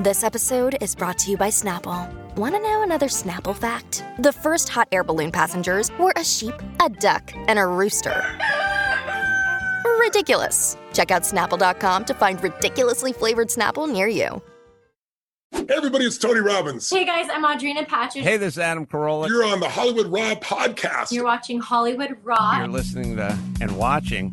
This episode is brought to you by Snapple. Want to know another Snapple fact? The first hot air balloon passengers were a sheep, a duck, and a rooster. Ridiculous. Check out snapple.com to find ridiculously flavored Snapple near you. Hey everybody, it's Tony Robbins. Hey guys, I'm Audrina Patridge. Hey, this is Adam Carolla. You're on the Hollywood Raw podcast. You're watching Hollywood Raw. You're listening to and watching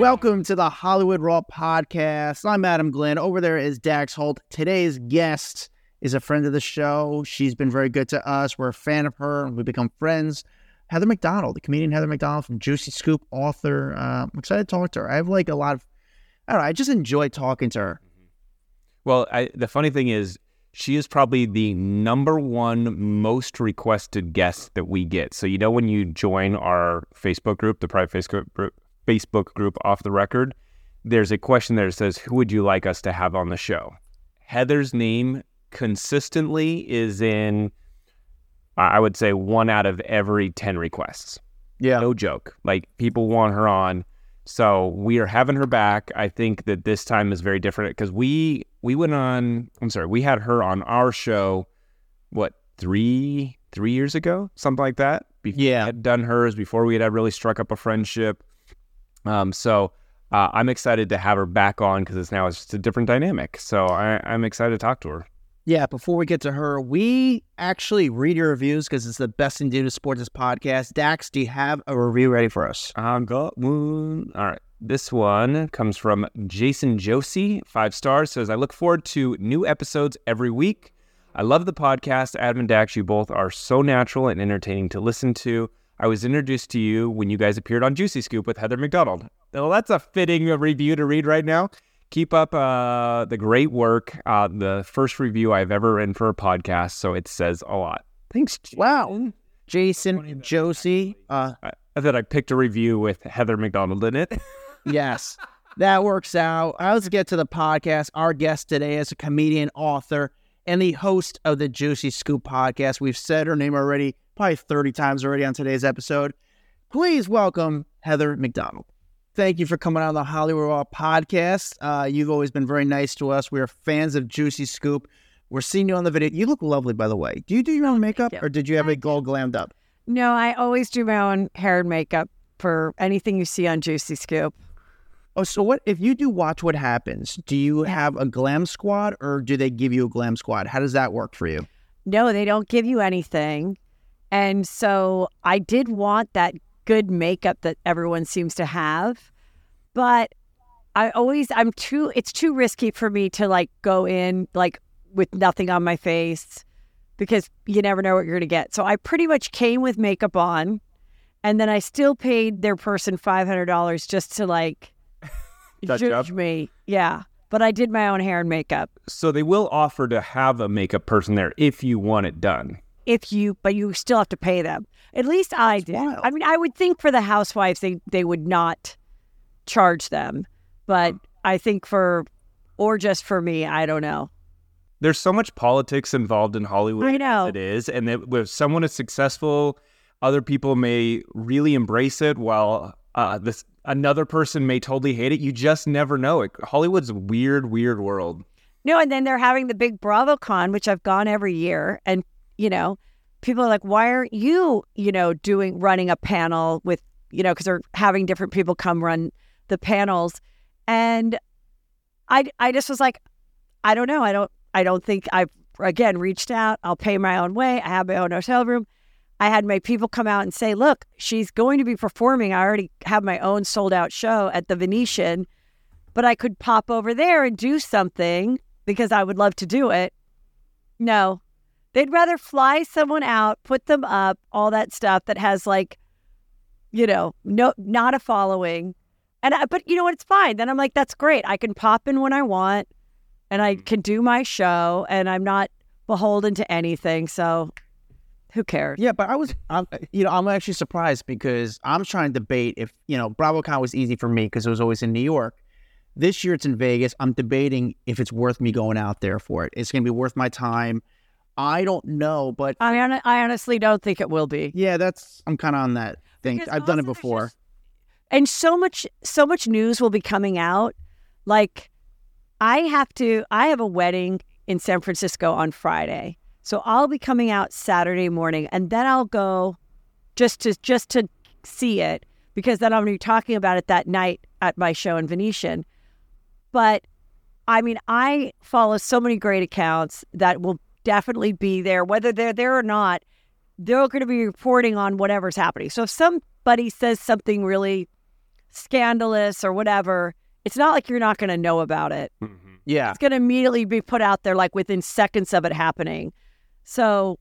Welcome to the Hollywood Raw podcast. I'm Adam Glyn. Over there is Dax Holt. Today's guest is a friend of the show. She's been very good to us. We're a fan of her. We've become friends. Heather McDonald, the comedian Heather McDonald from Juicy Scoop, author. Uh, I'm excited to talk to her. I have like a lot of, I don't know, I just enjoy talking to her. Well, I, the funny thing is, she is probably the number one most requested guest that we get. So you know when you join our Facebook group, the private Facebook group, Facebook group off the record, there's a question there that says, "Who would you like us to have on the show?" Heather's name consistently is in, I would say, one out of every ten requests. Yeah. No joke. Like people want her on. So we are having her back. I think that this time is very different because we we went on. I'm sorry, we had her on our show. What three three years ago, something like that. Before Yeah. we had done hers before we had really struck up a friendship. Um, so uh, I'm excited to have her back on because it's now it's just a different dynamic. So I, I'm excited to talk to her. Yeah, before we get to her, we actually read your reviews because it's the best thing to do to support this podcast. Dax, do you have a review ready for us? I got one. All right. This one comes from Jason Josie, five stars, says, I look forward to new episodes every week. I love the podcast. Adam and Dax, you both are so natural and entertaining to listen to. I was introduced to you when you guys appeared on Juicy Scoop with Heather McDonald. Well, that's a fitting review to read right now. Keep up uh, the great work. Uh, the first review I've ever written for a podcast, so it says a lot. Thanks. Jason. Wow. Jason, Josie, uh, I, I thought I picked a review with Heather McDonald in it. yes, that works out. Uh, Let's get to the podcast. Our guest today is a comedian, author, and the host of the Juicy Scoop podcast. We've said her name already, probably 30 times already on today's episode. Please welcome Heather McDonald. Thank you for coming on the Hollywood Raw podcast. Uh, you've always been very nice to us. We are fans of Juicy Scoop. We're seeing you on the video. You look lovely, by the way. Do you do your own makeup, you. or did you have it all glammed up? No, I always do my own hair and makeup for anything you see on Juicy Scoop. Oh, so what if you do watch what happens? Do you have a glam squad or do they give you a glam squad? How does that work for you? No, they don't give you anything. And so I did want that good makeup that everyone seems to have. But I always, I'm too, it's too risky for me to like go in like with nothing on my face because you never know what you're going to get. So I pretty much came with makeup on and then I still paid their person $500 just to like judge up? me. Yeah. But I did my own hair and makeup. So they will offer to have a makeup person there if you want it done. If you but you still have to pay them at least i did wild. i mean i would think for the housewives they they would not charge them but i think for or just for me i don't know There's so much politics involved in Hollywood. I know. It is, and that if someone is successful, other people may really embrace it, while uh, this another person may totally hate it. You just never know. It, Hollywood's a weird, weird world. no and then they're having the big BravoCon which i've gone every year and you know people are like why aren't you you know doing running a panel with you know because they're having different people come run the panels? And i i just was like i don't know. I don't i don't think i've again reached out. I'll pay my own way. I have my own hotel room. I had my people come out and say look she's going to be performing. I already have my own sold out show at the venetian but i could pop over there and do something because i would love to do it. No they'd rather fly someone out put them up all that stuff that has like you know no not a following and I, but you know what it's fine then i'm like that's great i can pop in when i want and i mm-hmm. can do my show and i'm not beholden to anything. So who cares? Yeah, but I was, I'm, you know, I'm actually surprised because I'm trying to debate if, you know, BravoCon was easy for me because it was always in New York. This year it's in Vegas. I'm debating if it's worth me going out there for it. It's going to be worth my time. I don't know, but I mean, I honestly don't think it will be. yeah, that's, I'm kind of on that thing. Because I've done it before. just- and so much so much news will be coming out like i have to i have a wedding in san francisco on friday so i'll be coming out saturday morning and then i'll go just to just to see it because then i'm going to be talking about it that night at my show in venetian but i mean i follow so many great accounts that will definitely be there whether they're there or not they're going to be reporting on whatever's happening so if somebody says something really scandalous or whatever, it's not like you're not going to know about it. Yeah. It's going to immediately be put out there like within seconds of it happening. So,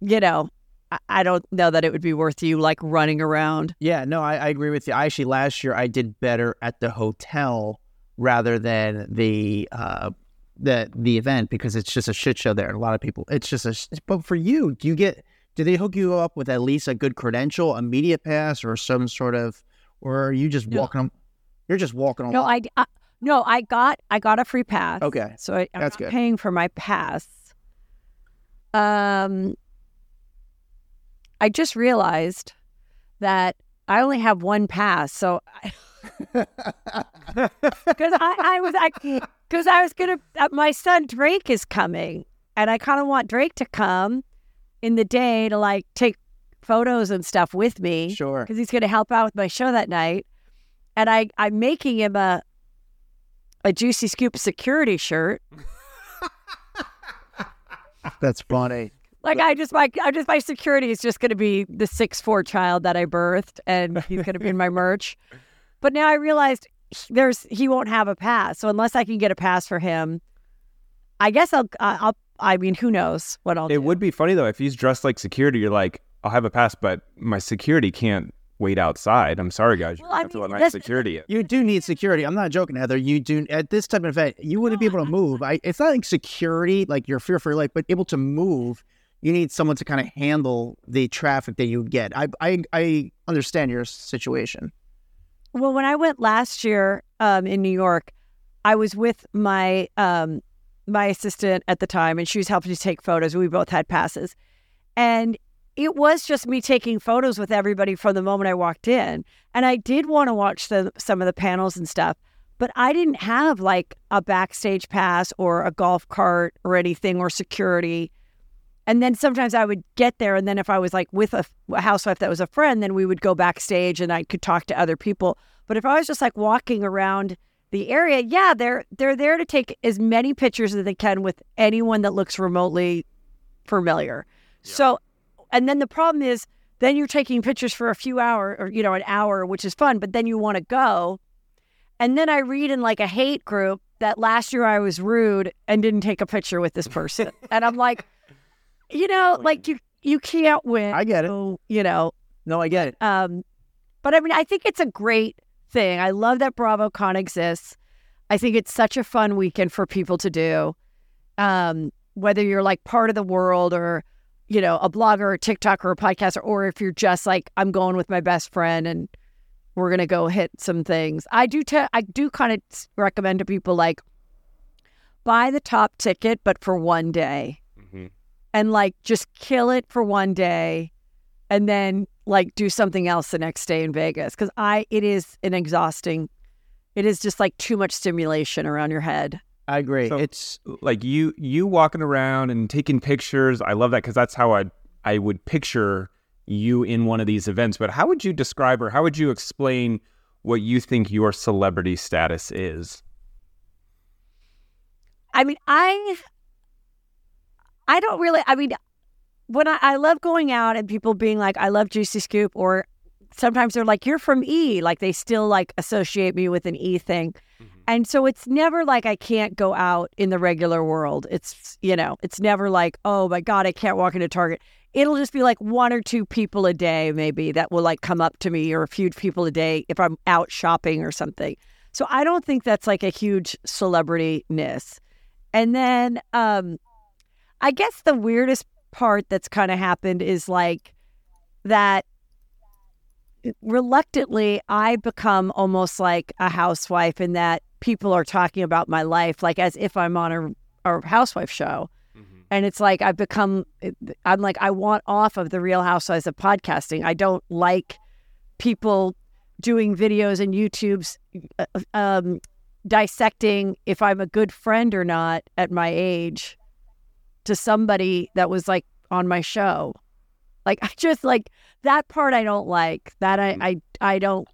you know, I, I don't know that it would be worth you like running around. Yeah, no, I, I agree with you. I actually last year I did better at the hotel rather than the uh the the event because it's just a shit show there. A lot of people, it's just a. But for you, do you get? Do they hook you up with at least a good credential, a media pass, or some sort of, or are you just No. walking? You're just walking along. No, I, I no, I got I got a free pass. Okay, So I, I'm That's good. paying for my pass. Um, I just realized that I only have one pass, so because I, I was I because I was gonna uh, my son Drake is coming, and I kind of want Drake to come in the day to like take photos and stuff with me sure. because he's going to help out with my show that night. And I, I'm making him a a juicy scoop security shirt. That's funny. Like I just my I just my security is just going to be the six four child that I birthed, and he's going to be in my merch. But now I realized there's he won't have a pass, so unless I can get a pass for him, I guess I'll I'll. I mean, who knows what I'll It do. would be funny though if he's dressed like security. You're like, I'll have a pass, but my security can't wait outside. I'm sorry, guys. You Well, I have to mean, let my security in. You do need security. I'm not joking, Heather. You do at this type of event. You wouldn't be able to move. I, it's not like security, like you're fear for your life, but able to move. You need someone to kind of handle the traffic that you would get. I, I, I understand your situation. Well, when I went last year um, in New York, I was with my um, my assistant at the time, and she was helping to take photos. We both had passes, and it was just me taking photos with everybody from the moment I walked in. And I did want to watch the, some of the panels and stuff, but I didn't have like a backstage pass or a golf cart or anything or security. And then sometimes I would get there, and then if I was like with a, a housewife that was a friend, then we would go backstage and I could talk to other people. But if I was just like walking around the area, yeah, they're they're there to take as many pictures as they can with anyone that looks remotely familiar. So, and then the problem is, then you're taking pictures for a few hours or you know an hour, which is fun, but then you want to go, and then I read in like a hate group that last year I was rude and didn't take a picture with this person, and I'm like, you know, like you you can't win. I get it. You know, No, I get it. um, but I mean, I think it's a great thing. I love that BravoCon exists. I think it's such a fun weekend for people to do. Um, whether you're like part of the world or, you know, a blogger or a TikToker or a podcaster, or if you're just like, I'm going with my best friend and we're gonna go hit some things. I do te- I do kind of recommend to people like buy the top ticket, but for one day. And like just kill it for one day and then like do something else the next day in Vegas cuz I it is an exhausting it is just like too much stimulation around your head. I agree. So- it's Like you, you walking around and taking pictures. I love that because that's how I, I would picture you in one of these events. But how would you describe or how would you explain what you think your celebrity status is? I mean, I I don't really I mean when I, I love going out and people being like, I love Juicy Scoop or sometimes they're like, You're from E. Like they still like associate me with an E thing. And so it's never like I can't go out in the regular world. It's, you know, it's never like, oh my God, I can't walk into Target. It'll just be like one or two people a day, maybe, that will like come up to me or a few people a day if I'm out shopping or something. So I don't think that's like a huge celebrity ness. And then um, I guess the weirdest part that's kind of happened is like that reluctantly I become almost like a housewife in that people are talking about my life like as if I'm on a, a housewife show. And it's like I've become, I'm like, I want off of the real housewives of podcasting. I don't like people doing videos and YouTube's uh, um, dissecting if I'm a good friend or not at my age to somebody that was like on my show. Like I just like that part I don't like. That I mm-hmm. I, I don't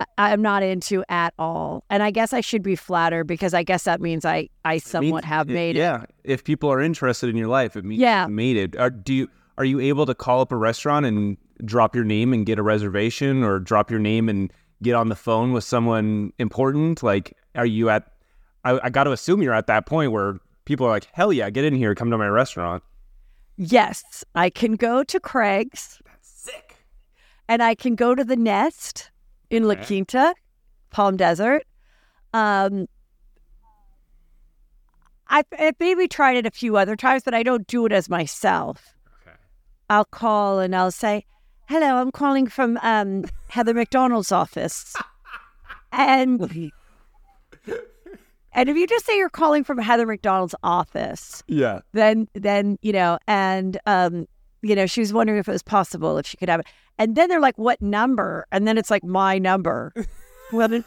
I- I'm not into at all. And I guess I should be flattered because I guess that means I I somewhat means- have it- made it. Yeah, if people are interested in your life, it means Yeah. made it. Are, do you are you able to call up a restaurant and drop your name and get a reservation, or drop your name and get on the phone with someone important? Like, are you at? I, I got to assume you're at that point where people are like, "Hell yeah, get in here, come to my restaurant." Yes, I can go to Craig's. That's sick. and I can go to the Nest in La Quinta, Palm Desert. Um, I've, I've maybe tried it a few other times, but I don't do it as myself. Okay. I'll call and I'll say, "Hello, I'm calling from um, Heather McDonald's office," and and if you just say you're calling from Heather McDonald's office, Yeah. then then you know and um you know she was wondering if it was possible if she could have it and then they're like what number and then it's like my number well then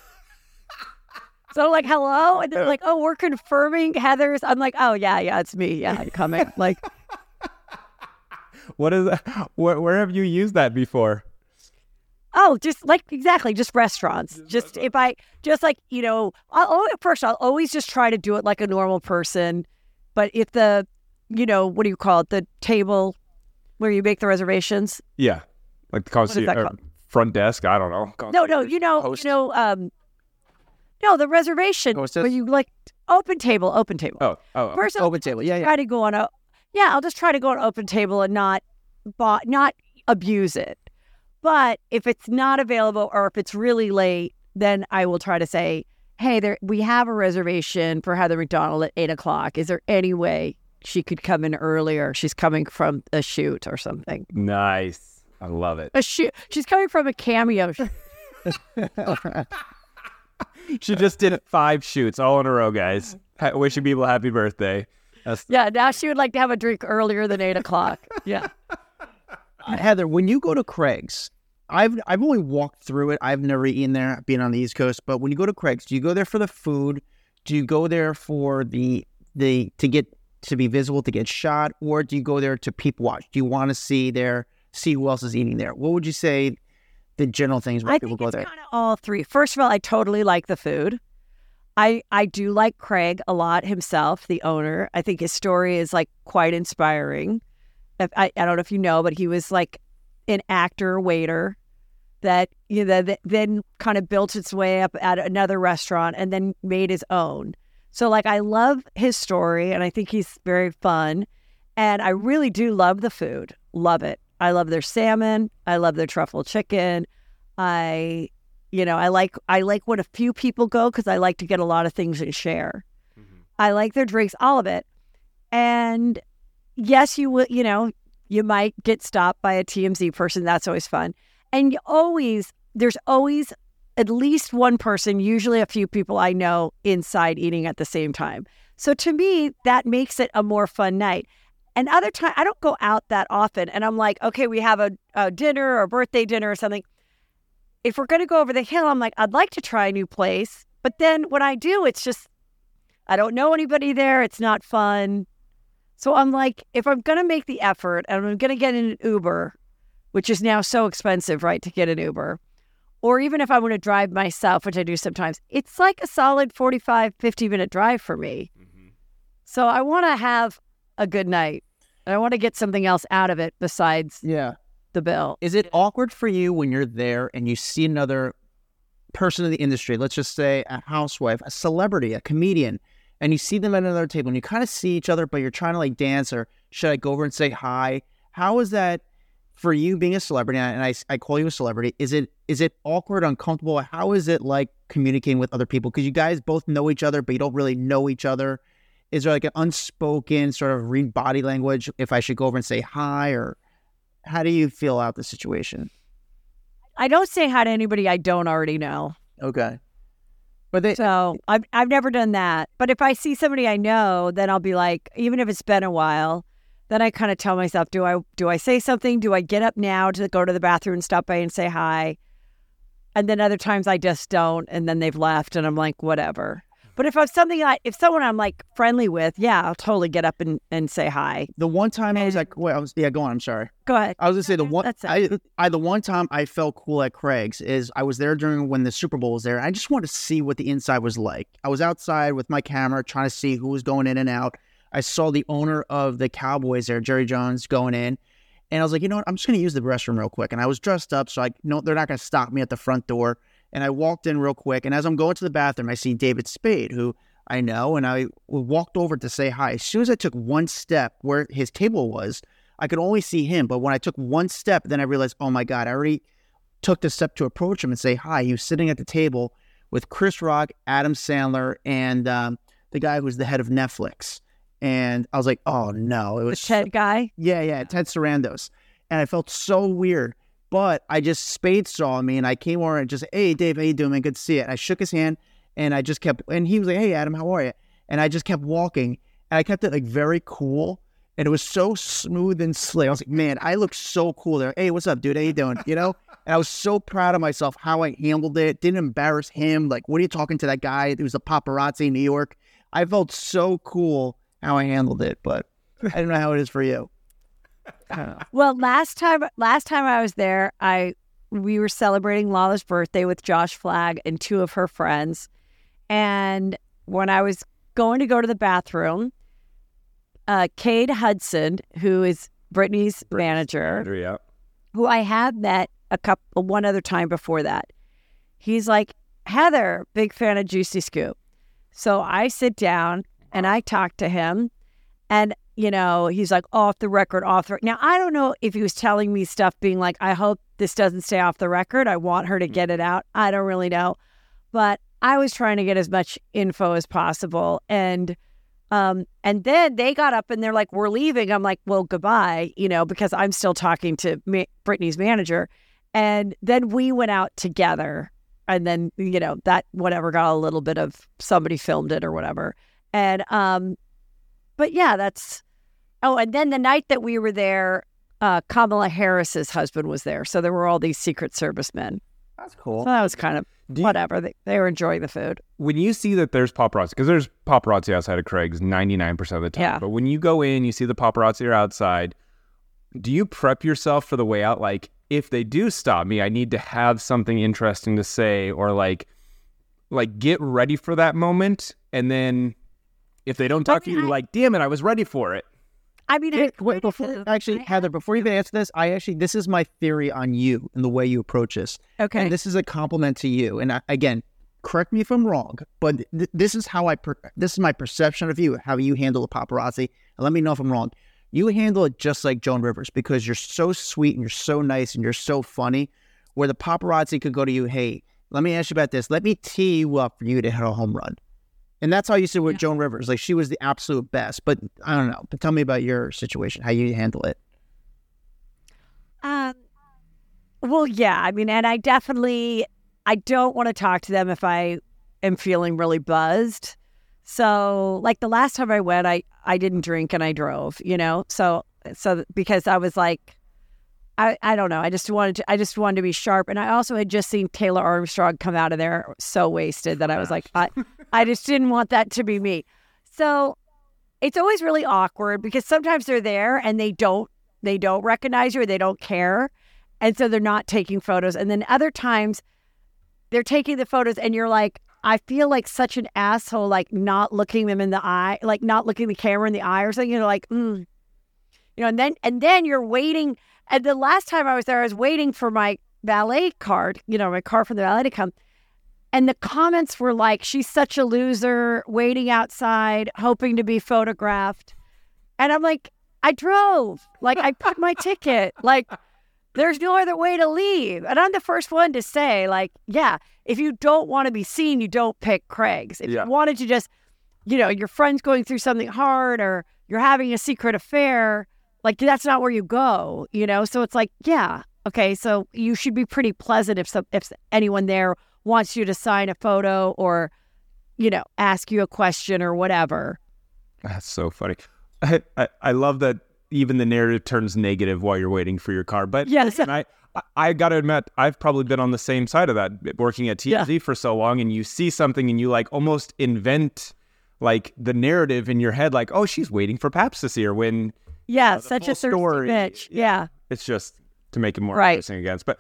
so like hello and they're like oh we're confirming heather's i'm like oh yeah yeah it's me yeah i'm coming like What is that? Where, where have you used that before? Oh just like exactly just restaurants just if i just like you know i'll first i'll always just try to do it like a normal person but if the you know what do you call it the table where you make the reservations Yeah, like the is concierge that or front desk. I don't know. No, no, you know, host. you know, um, no, the reservation Hostess? where you like open table, open table. Oh, oh, First, I'll Open table. Yeah, yeah. try to go on a, yeah, I'll just try to go on open table and not, bot, not abuse it. But if it's not available or if it's really late, then I will try to say, hey, there, we have a reservation for Heather McDonald at eight o'clock. Is there any way she could come in earlier? She's coming from a shoot or something. nice. I love it. A shoot. She's coming from a cameo. She just did five shoots all in a row, guys. Wishing people happy birthday. That's Yeah, now she would like to have a drink earlier than eight o'clock. Yeah. Uh, Heather, when you go to Craig's, I've I've only walked through it. I've never eaten there, being on the East Coast. But when you go to Craig's, do you go there for the food? Do you go there for the the to get to be visible to get shot, or do you go there to peep watch? Do you want to see there, see who else is eating there? What would you say the general things why I people think go it's there? kind of all three. First of all, I totally like the food. I I do like Craig a lot himself, the owner. I think his story is like quite inspiring. I I don't know if you know, but he was like an actor waiter that you know that then kind of built its way up at another restaurant and then made his own. So like I love his story and I think he's very fun and I really do love the food. Love it. I love their salmon, I love their truffle chicken. I you know, I like I like when a few people go cuz I like to get a lot of things and share. Mm-hmm. I like their drinks, all of it. And yes, you will, you know, you might get stopped by a TMZ person. That's always fun. And always, there's always at least one person, usually a few people I know inside eating at the same time. So to me, that makes it a more fun night. And other time, I don't go out that often. And I'm like, okay, we have a, a dinner or a birthday dinner or something. If we're going to go over the hill, I'm like, I'd like to try a new place. But then when I do, it's just, I don't know anybody there. It's not fun. So I'm like, if I'm going to make the effort and I'm going to get in an Uber, which is now so expensive, right, to get an Uber, or even if I want to drive myself, which I do sometimes, it's like a solid 45, 50 minute drive for me. Mm-hmm. So I want to have a good night. And I want to get something else out of it besides Yeah. the bill. Is it awkward for you when you're there and you see another person in the industry, let's just say a housewife, a celebrity, a comedian, and you see them at another table and you kind of see each other, but you're trying to like dance or should I go over and say hi? How is that for you being a celebrity? And I, I call you a celebrity. Is it is it awkward, uncomfortable? How is it like communicating with other people? Because you guys both know each other, but you don't really know each other. is there like an unspoken sort of read body language if I should go over and say hi or how do you feel out the situation? I don't say hi to anybody I don't already know. Okay. But they, So I've I've never done that. But if I see somebody I know, then I'll be like, even if it's been a while, then I kind of tell myself, do I do I say something? Do I get up now to go to the bathroom and stop by and say hi? And then other times I just don't, and then they've left, and I'm like, whatever. But if I'm something like if someone I'm like friendly with, yeah, I'll totally get up and, and say hi. the one time I was like, wait, I was, yeah, go on. I'm sorry. Go ahead. I was gonna say the one That's. I, I the one time I felt cool at Craig's is I was there during when the Super Bowl was there. I just wanted to see what the inside was like. I was outside with my camera trying to see who was going in and out. I saw the owner of the Cowboys there, Jerry Jones, going in. And I was like, you know what? I'm just gonna use the restroom real quick. And I was dressed up, so I no, they're not gonna stop me at the front door. And I walked in real quick. And as I'm going to the bathroom, I see David Spade, who I know, and I walked over to say hi. As soon as I took one step where his table was, I could only see him. But when I took one step, then I realized, oh my God, I already took the step to approach him and say hi. He was sitting at the table with Chris Rock, Adam Sandler, and um, the guy who's the head of Netflix. And I was like, oh no, it was The was Ted guy. yeah, yeah, Ted Sarandos. And I felt so weird. But I just Spade saw me and I came over and just, hey Dave, how you doing, man? Good to see you. And I shook his hand and I just kept and he was like, Hey Adam, how are you? And I just kept walking and I kept it like very cool. And it was so smooth and slick. I was like, man, I look so cool there. Hey, what's up, dude? How you doing? You know? And I was so proud of myself how I handled it. Didn't embarrass him. Like, what are you talking to that guy? It was a paparazzi in New York. I felt so cool how I handled it, but I don't know how it is for you. I don't know. Well, last time last time I was there, I we were celebrating Lala's birthday with Josh Flagg and two of her friends. And when I was going to go to the bathroom, uh Cade Hudson, who is Britney's manager, Yeah. who I had met a couple one other time before that. He's like, Heather, big fan of Juicy Scoop. So I sit down and I talk to him and you know, he's like off the record, off the now I don't know if he was telling me stuff being like, I hope this doesn't stay off the record. I want her to get it out. I don't really know. But I was trying to get as much info as possible. And um, and then they got up and they're like, "We're leaving." I'm like, "Well, goodbye," you know, because I'm still talking to ma- Britney's manager. And then we went out together, and then you know that whatever got a little bit of somebody filmed it or whatever. And um, but yeah, that's oh, and then the night that we were there, uh, Kamala Harris's husband was there, so there were all these Secret Service men. That's So cool. that was kind of you- whatever. They, they were enjoying the food. when you see that there's paparazzi, because there's paparazzi outside of Craig's 99% of the time. Yeah. But when you go in, you see the paparazzi are outside. Do you prep yourself for the way out? Like, if they do stop me, I need to have something interesting to say, or like, like get ready for that moment. And then if they don't talk to you, I- like, damn it, I was ready for it. I mean, Hey, I wait, kind of- before actually, I Heather, before you even answer this, I actually this is my theory on you and the way you approach this. okay. And this is a compliment to you. And I, again, correct me if I'm wrong, but th- this is how I per- this is my perception of you, how you handle the paparazzi. And let me know if I'm wrong. You handle it just like Joan Rivers because you're so sweet and you're so nice and you're so funny. Where the paparazzi could go to you, hey, let me ask you about this. Let me tee you up for you to hit a home run. And that's how you said with Yeah. Joan Rivers. Like she was the absolute best. But I don't know. But tell me about your situation, how you handle it. Um, well, yeah. I mean, and I definitely, I don't want to talk to them if I am feeling really buzzed. So, like the last time I went, I I didn't drink and I drove. You know, so so because I was like, I I don't know. I just wanted to. I just wanted to be sharp, and I also had just seen Taylor Armstrong come out of there so wasted that I was like, I I just didn't want that to be me. So. It's always really awkward because sometimes they're there and they don't they don't recognize you or they don't care. And so they're not taking photos. And then other times they're taking the photos and you're like, I feel like such an asshole, like not looking them in the eye, like not looking the camera in the eye or something. You're like, mm. you know, and then and then you're waiting. And the last time I was there, I was waiting for my valet card, you know, my car from the valet to come. And the comments were like, she's such a loser, waiting outside, hoping to be photographed. And I'm like, I drove. Like I put my ticket. Like there's no other way to leave. And I'm the first one to say, like, yeah, if you don't want to be seen, you don't pick Craig's. If Yeah. you wanted to just you know, your friend's going through something hard or you're having a secret affair, like that's not where you go, you know? So it's like, yeah, okay, so you should be pretty pleasant if some, if anyone there wants you to sign a photo or, you know, ask you a question or whatever. That's so funny. I, I, I love that even the narrative turns negative while you're waiting for your car. But Yes. and I, I, I got to admit, I've probably been on the same side of that, working at TMZ for so long, and you see something and you like almost invent like the narrative in your head, like, oh, she's waiting for Paps to see her when Yeah, the such a thirsty story, bitch. yeah. Yeah. it's just to make it more Right. interesting against. But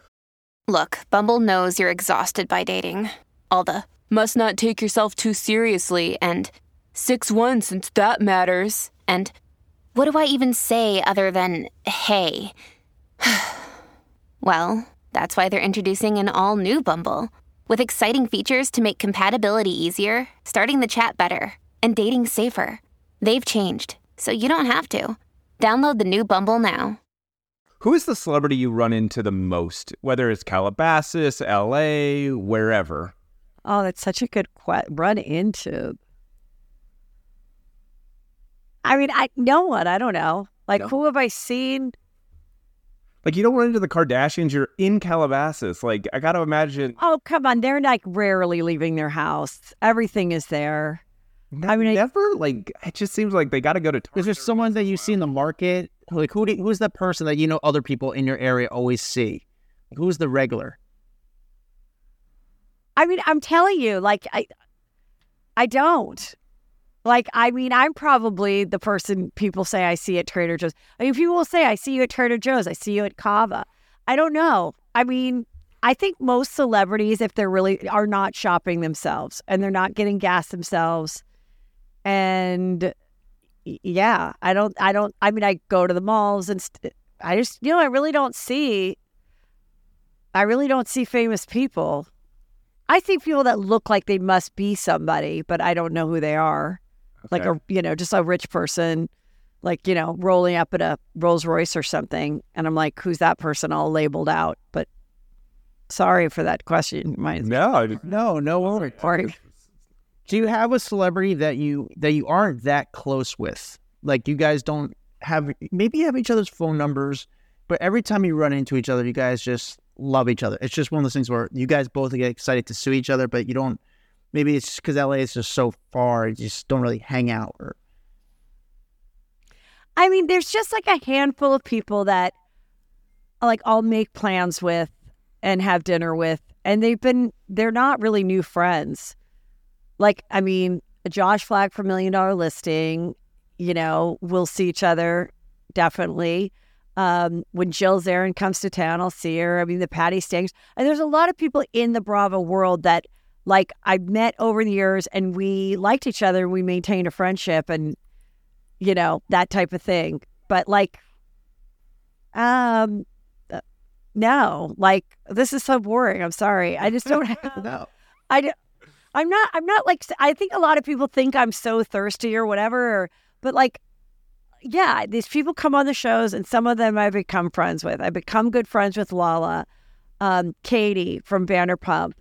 Look, Bumble knows you're exhausted by dating. All the must not take yourself too seriously and 6 1 since that matters. And What do I even say other than hey? well, that's why they're introducing an all new Bumble with exciting features to make compatibility easier, starting the chat better, and dating safer. They've changed, so you don't have to. Download the new Bumble now. who is the celebrity you run into the most, whether it's Calabasas, LA, wherever? Oh, that's such a good que- run into. I mean, I no one. I don't know. Like, No? who have I seen? Like you don't run into the Kardashians, you're in Calabasas. Like I got to imagine. Oh, come on. They're like rarely leaving their house. Everything is there. I mean, I- like it just seems like they got to go to. Is there someone that you see in the market? Like who? Do, who's that person that you know other people in your area always see? Like, who's the regular? I mean, I'm telling you, like, I, I don't. Like, I mean, I'm probably the person people say I see at Trader Joe's. I mean, people will say I see you at Trader Joe's. I see you at Cava. I don't know. I mean, I think most celebrities, if they're really, are not shopping themselves and they're not getting gas themselves. And yeah, I don't, I don't, I mean, I go to the malls and st- I just, you know, I really don't see, I really don't see famous people. I see people that look like they must be somebody, but I don't know who they are. Like a, you know, just a rich person, like, you know, rolling up at a Rolls Royce or something. And I'm like, who's that person all labeled out? But sorry for that question. My, No, No, no worries. Sorry. Do you have a celebrity that you that you aren't that close with? Like you guys don't have maybe you have each other's phone numbers, but every time you run into each other, you guys just love each other. It's just one of those things where you guys both get excited to see each other, but you don't. Maybe it's because LA is just so far, you just don't really hang out. Or I mean, there's just like a handful of people that like I'll make plans with and have dinner with, and they've been they're not really new friends. Like, I mean, Josh Flagg for Million Dollar Listing, you know, we'll see each other definitely. Um, when Jill Zarin comes to town, I'll see her. I mean, the Patty Stangs. And there's a lot of people in the Bravo world that like I've met over the years and we liked each other and we maintained a friendship and you know, that type of thing. But like, um, uh, no, like this is so boring. I'm sorry. I just don't have. no, I, I'm not. I'm not like. I think a lot of people think I'm so thirsty or whatever. Or, but like, yeah, these people come on the shows, and some of them I've become friends with. I've become good friends with Lala, um, Katie from Vanderpump,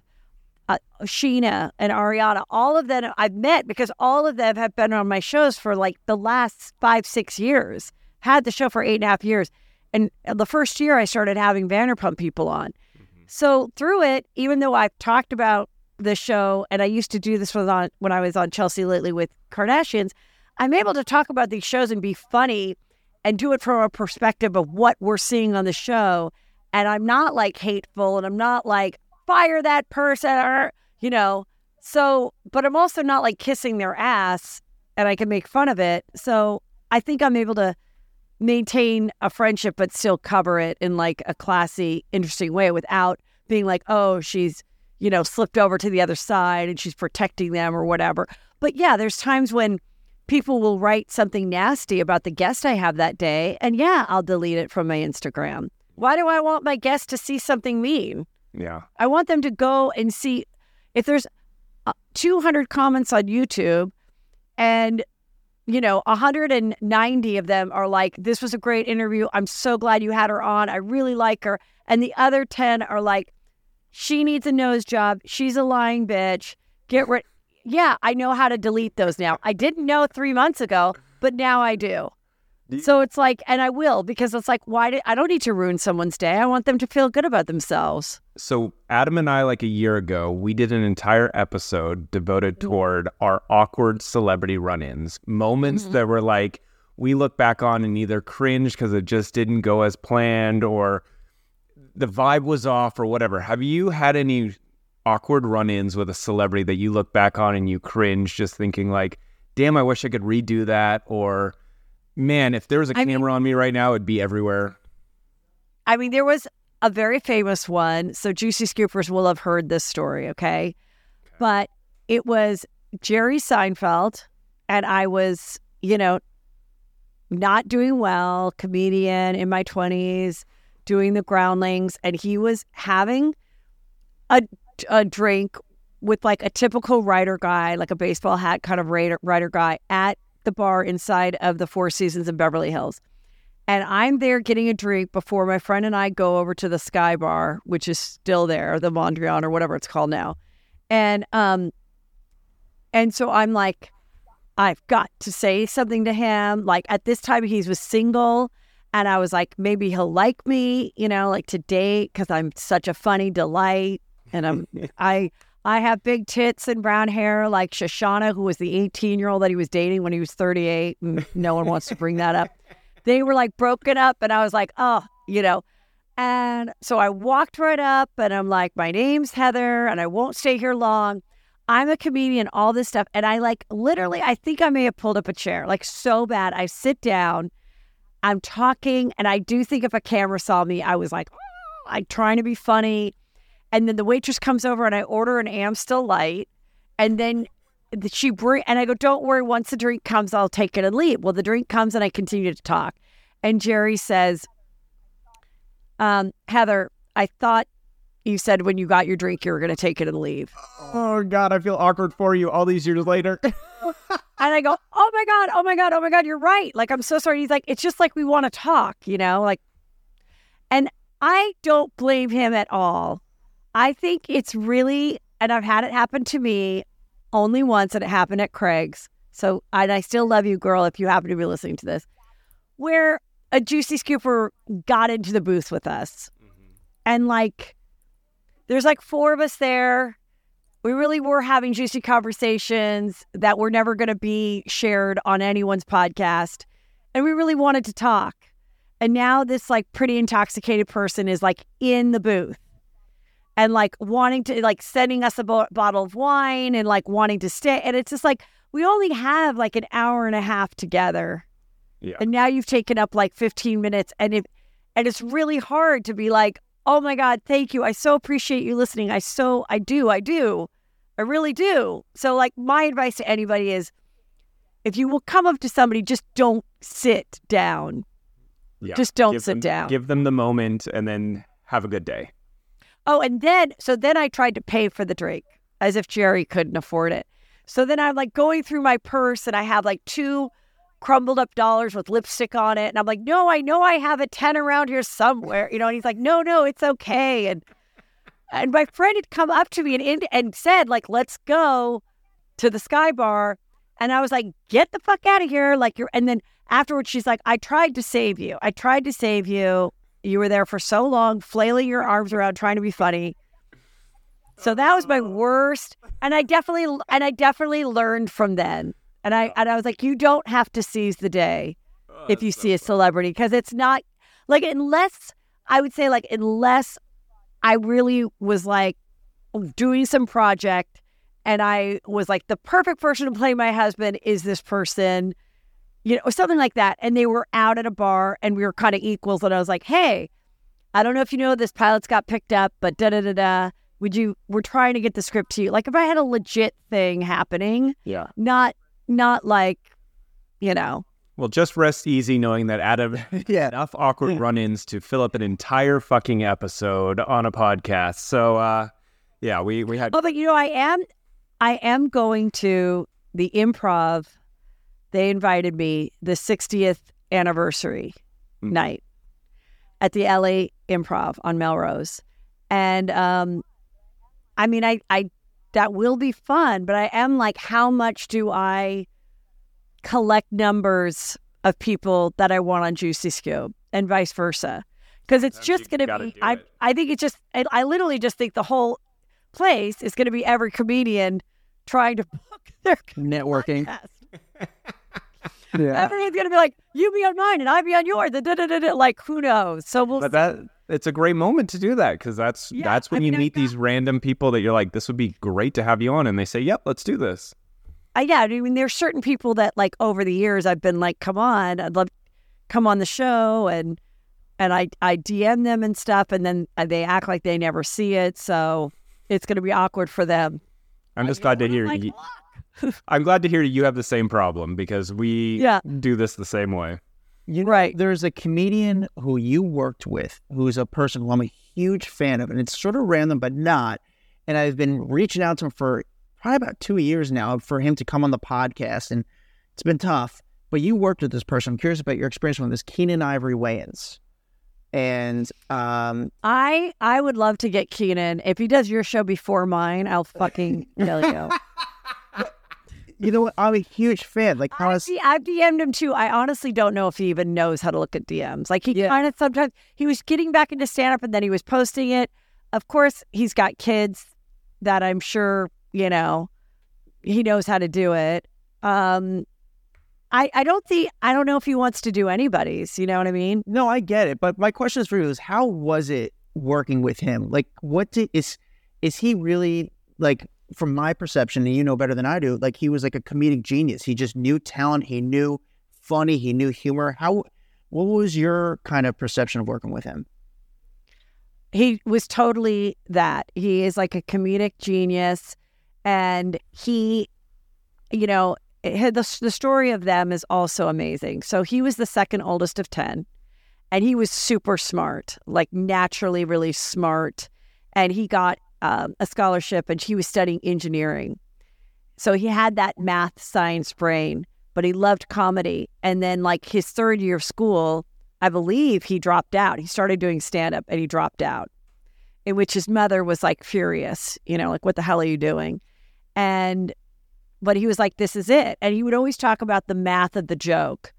uh, Scheana and Ariana. All of them I've met because all of them have been on my shows for like the last five, six years. Had the show for eight and a half years, and the first year I started having Vanderpump people on. So through it, even though I've talked about the show, and I used to do this on when I was on Chelsea lately with Kardashians, I'm able to talk about these shows and be funny and do it from a perspective of what we're seeing on the show. And I'm not like hateful and I'm not like fire that person or you know. So, but I'm also not like kissing their ass and I can make fun of it. So I think I'm able to maintain a friendship but still cover it in like a classy, interesting way without being like, oh, she's, you know, slipped over to the other side and she's protecting them or whatever. But yeah, there's times when people will write something nasty about the guest I have that day. And yeah, I'll delete it from my Instagram. Why do I want my guest to see something mean? yeah. I want them to go and see if there's uh, 200 comments on YouTube and you know 190 of them are like this was a great interview I'm so glad you had her on I really like her and the other 10 are like she needs a nose job she's a lying bitch get rid yeah, I know how to delete those now. I didn't know three months ago, but now I do. So it's like, and I will because it's like, why did I don't need to ruin someone's day. I want them to feel good about themselves. So Adam and I, like a year ago, we did an entire episode devoted mm-hmm. toward our awkward celebrity run-ins, moments mm-hmm. that were like we look back on and either cringe because it just didn't go as planned or the vibe was off or whatever. Have you had any awkward run-ins with a celebrity that you look back on and you cringe, just thinking like, "Damn, I wish I could redo that," or "Man, if there was a I mean- camera on me right now, it'd be everywhere." I mean, there was a very famous one. So Juicy Scoopers will have heard this story, okay? But it was Jerry Seinfeld, and I was, you know, not doing well, comedian in my 20s, doing the groundlings, and he was having a, a drink with like a typical writer guy, like a baseball hat kind of writer, guy at the bar inside of the Four Seasons in Beverly Hills. And I'm there getting a drink before my friend and I go over to the Sky Bar, which is still there, the Mondrian or whatever it's called now. And um and so I'm like, I've got to say something to him. Like at this time he was single and I was like, maybe he'll like me, you know, like to date because I'm such a funny delight. And I'm I I have big tits and brown hair like Shoshanna, who was the 18 year old that he was dating when he was 38. And no one wants to bring that up they were like broken up and I was like, oh, you know. And so I walked right up and I'm like, my name's Heather and I won't stay here long. I'm a comedian, all this stuff. And I like literally, I think I may have pulled up a chair, like so bad. I sit down, I'm talking, and I do think if a camera saw me, I was like, I'm trying to be funny. And then the waitress comes over and I order an Amstel Light. And then she bring and I go, don't worry. Once the drink comes, I'll take it and leave. Well, the drink comes and I continue to talk, and Jerry says, um, "Heather, I thought you said when you got your drink you were going to take it and leave." Oh God, I feel awkward for you all these years later. And I go, "Oh my god, oh my god, oh my god, you're right." Like I'm so sorry. He's like, "It's just like we want to talk, you know." Like, and I don't blame him at all. I think it's really, and I've had it happen to me only once, and it happened at Craig's. So, and I still love you, girl, if you happen to be listening to this, where a juicy scooper got into the booth with us. Mm-hmm. And like, there's like four of us there. We really were having juicy conversations that were never going to be shared on anyone's podcast. And we really wanted to talk. And now this like pretty intoxicated person is like in the booth and like wanting to like sending us a bo- bottle of wine and like wanting to stay. And it's just like we only have like an hour and a half together. Yeah. And now you've taken up like 15 minutes and it and it's really hard to be like, "Oh my god, thank you. I so appreciate you listening. I so I do. I do. I really do." So like my advice to anybody is if you will come up to somebody, just don't sit down. Yeah. Just don't Give sit them- down. Give them the moment and then have a good day. Oh, and then so then I tried to pay for the drink as if Jerry couldn't afford it. So then I'm like going through my purse and I have like two crumbled up dollars with lipstick on it. And I'm like, no, I know I have a 10 around here somewhere, you know, and he's like, no, no, it's okay. And and my friend had come up to me and and said, like, let's go to the Sky Bar. And I was like, get the fuck out of here. Like you're and then afterwards she's like, I tried to save you. I tried to save you. You were there for so long, flailing your arms around, trying to be funny. So that was my oh. worst, and I definitely and I definitely learned from then. And I and I was like, you don't have to seize the day oh, if you see a celebrity because it's not like unless I would say like unless I really was like doing some project and I was like the perfect person to play my husband is this person, you know, or something like that. And they were out at a bar and we were kind of equals. And I was like, hey, I don't know if you know this pilot's got picked up, but da da da da. Would you? We're trying to get the script to you. Like if I had a legit thing happening, Yeah. not not like, you know, Well, just rest easy knowing that Adam Yeah. enough awkward run-ins to fill up an entire fucking episode on a podcast. So, uh, yeah, we we had Oh, but you know, I am, I am going to the improv. They invited me the 60th anniversary Mm. night at the LA Improv on Melrose, and um, I mean, I, I, that will be fun. But I am like, how much do I collect numbers of people that I want on Juicy Scoop and vice versa? Because it's You just going to be, I, it. I think it's just, I, I literally just think the whole place is going to be every comedian trying to book their Networking. Yeah. Everyone's going to be like, you be on mine and I be on yours. and da-da-da-da. Like, who knows? So we'll But that it's a great moment to do that because that's Yeah, that's when I you mean, meet these random people that you're like, this would be great to have you on, and they say, "Yep, let's do this." I, yeah, I mean, there's certain people that like over the years I've been like, come on, I'd love come on the show, and and I I DM them and stuff, and then uh, they act like they never see it, so it's going to be awkward for them. I'm just glad to hear. like, you, I'm glad to hear you have the same problem because we Yeah. do this the same way. You know, Right. There's a comedian who you worked with who's a person who I'm a huge fan of, and it's sort of random, but not. And I've been reaching out to him for probably about two years now for him to come on the podcast, and it's been tough. But you worked with this person. I'm curious about your experience with this Keenen Ivory Wayans. And um, I I would love to get Keenen if he does your show before mine. I'll fucking kill you. you know what? I'm a huge fan. Like how I is I've DM'd him too. I honestly don't know if he even knows how to look at DMs. Like he Yeah. kind of sometimes he was getting back into stand up and then he was posting it. Of course, he's got kids that I'm sure, you know, he knows how to do it. Um I I don't think I don't know if he wants to do anybody's, you know what I mean? No, I get it, but my question is for you: is how was it working with him? Like, what did, is is he really like? From my perception, and you know better than I do, like he was like a comedic genius. He just knew talent. He knew funny. He knew humor. How? What was your kind of perception of working with him? he was totally that. He is like a comedic genius, and he, you know, had the the story of them is also amazing. So he was the second oldest of ten, and he was super smart, like naturally really smart, and he got um, a scholarship, and he was studying engineering. So he had that math science brain, but he loved comedy. And then, like his third year of school, I believe he dropped out. He started doing stand up and he dropped out, in which his mother was like furious, you know, like, what the hell are you doing? And, but he was like, this is it. And he would always talk about the math of the joke.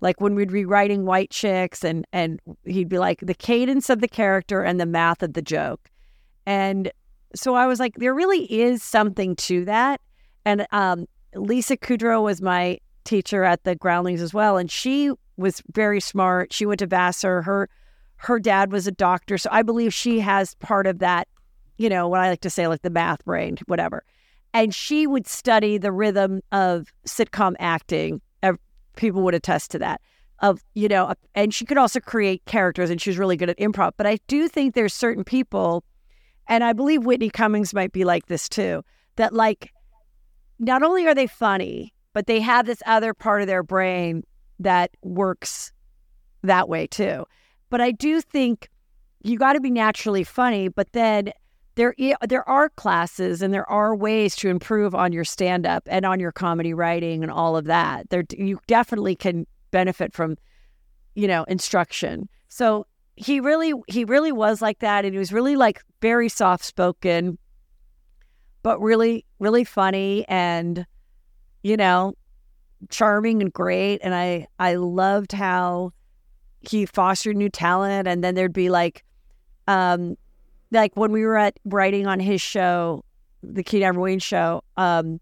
Like when we'd be writing White Chicks, and, and he'd be like, the cadence of the character and the math of the joke. And so I was like, there really is something to that. And um, Lisa Kudrow was my teacher at the Groundlings as well, and she was very smart. She went to Vassar. Her her dad was a doctor, so I believe she has part of that. You know what I like to say, like the math brain, whatever. And she would study the rhythm of sitcom acting. People would attest to that. Of you know, and she could also create characters, and she was really good at improv. But I do think there's certain people, and I believe Whitney Cummings might be like this too. That like, not only are they funny, but they have this other part of their brain that works that way too. But I do think you got to be naturally funny, but then there there are classes and there are ways to improve on your stand up and on your comedy writing and all of that. There you definitely can benefit from you know instruction. So he really he really was like that and he was really like very soft spoken but really really funny and you know charming and great and i i loved how he fostered new talent and then there'd be like um like when we were at writing on his show the Keenen Ivory Wayans show um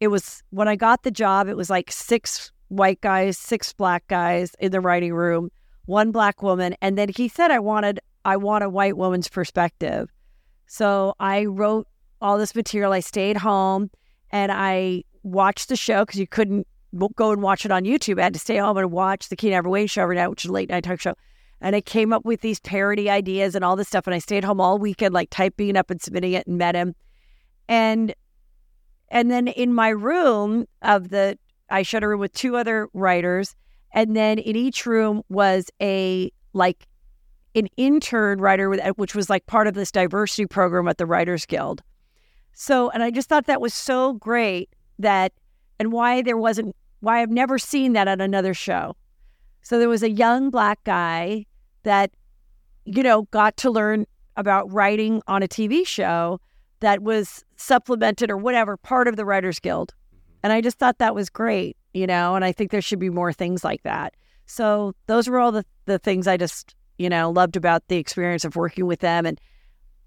it was when i got the job it was like six white guys six black guys in the writing room one black woman and then he said i wanted i want a white woman's perspective. So i wrote all this material. I stayed home and i watched the show because you couldn't go and watch it on youtube. I had to stay home and watch the Keenen Ivory Wayans show every night which is a late night talk show. And i came up with these parody ideas and all this stuff and i stayed home all weekend like typing it up and submitting it and met him. And and then in my room of the i shared a room with two other writers and then in each room was a like an intern writer with which was like part of this diversity program at the writers guild. So and i just thought that was so great that and why there wasn't why i've never seen that at another show. So there was a young black guy that you know got to learn about writing on a tv show that was supplemented or whatever part of the Writers Guild. Mm-hmm. And I just thought that was great, you know, and I think there should be more things like that. So those were all the, the things I just, you know, loved about the experience of working with them and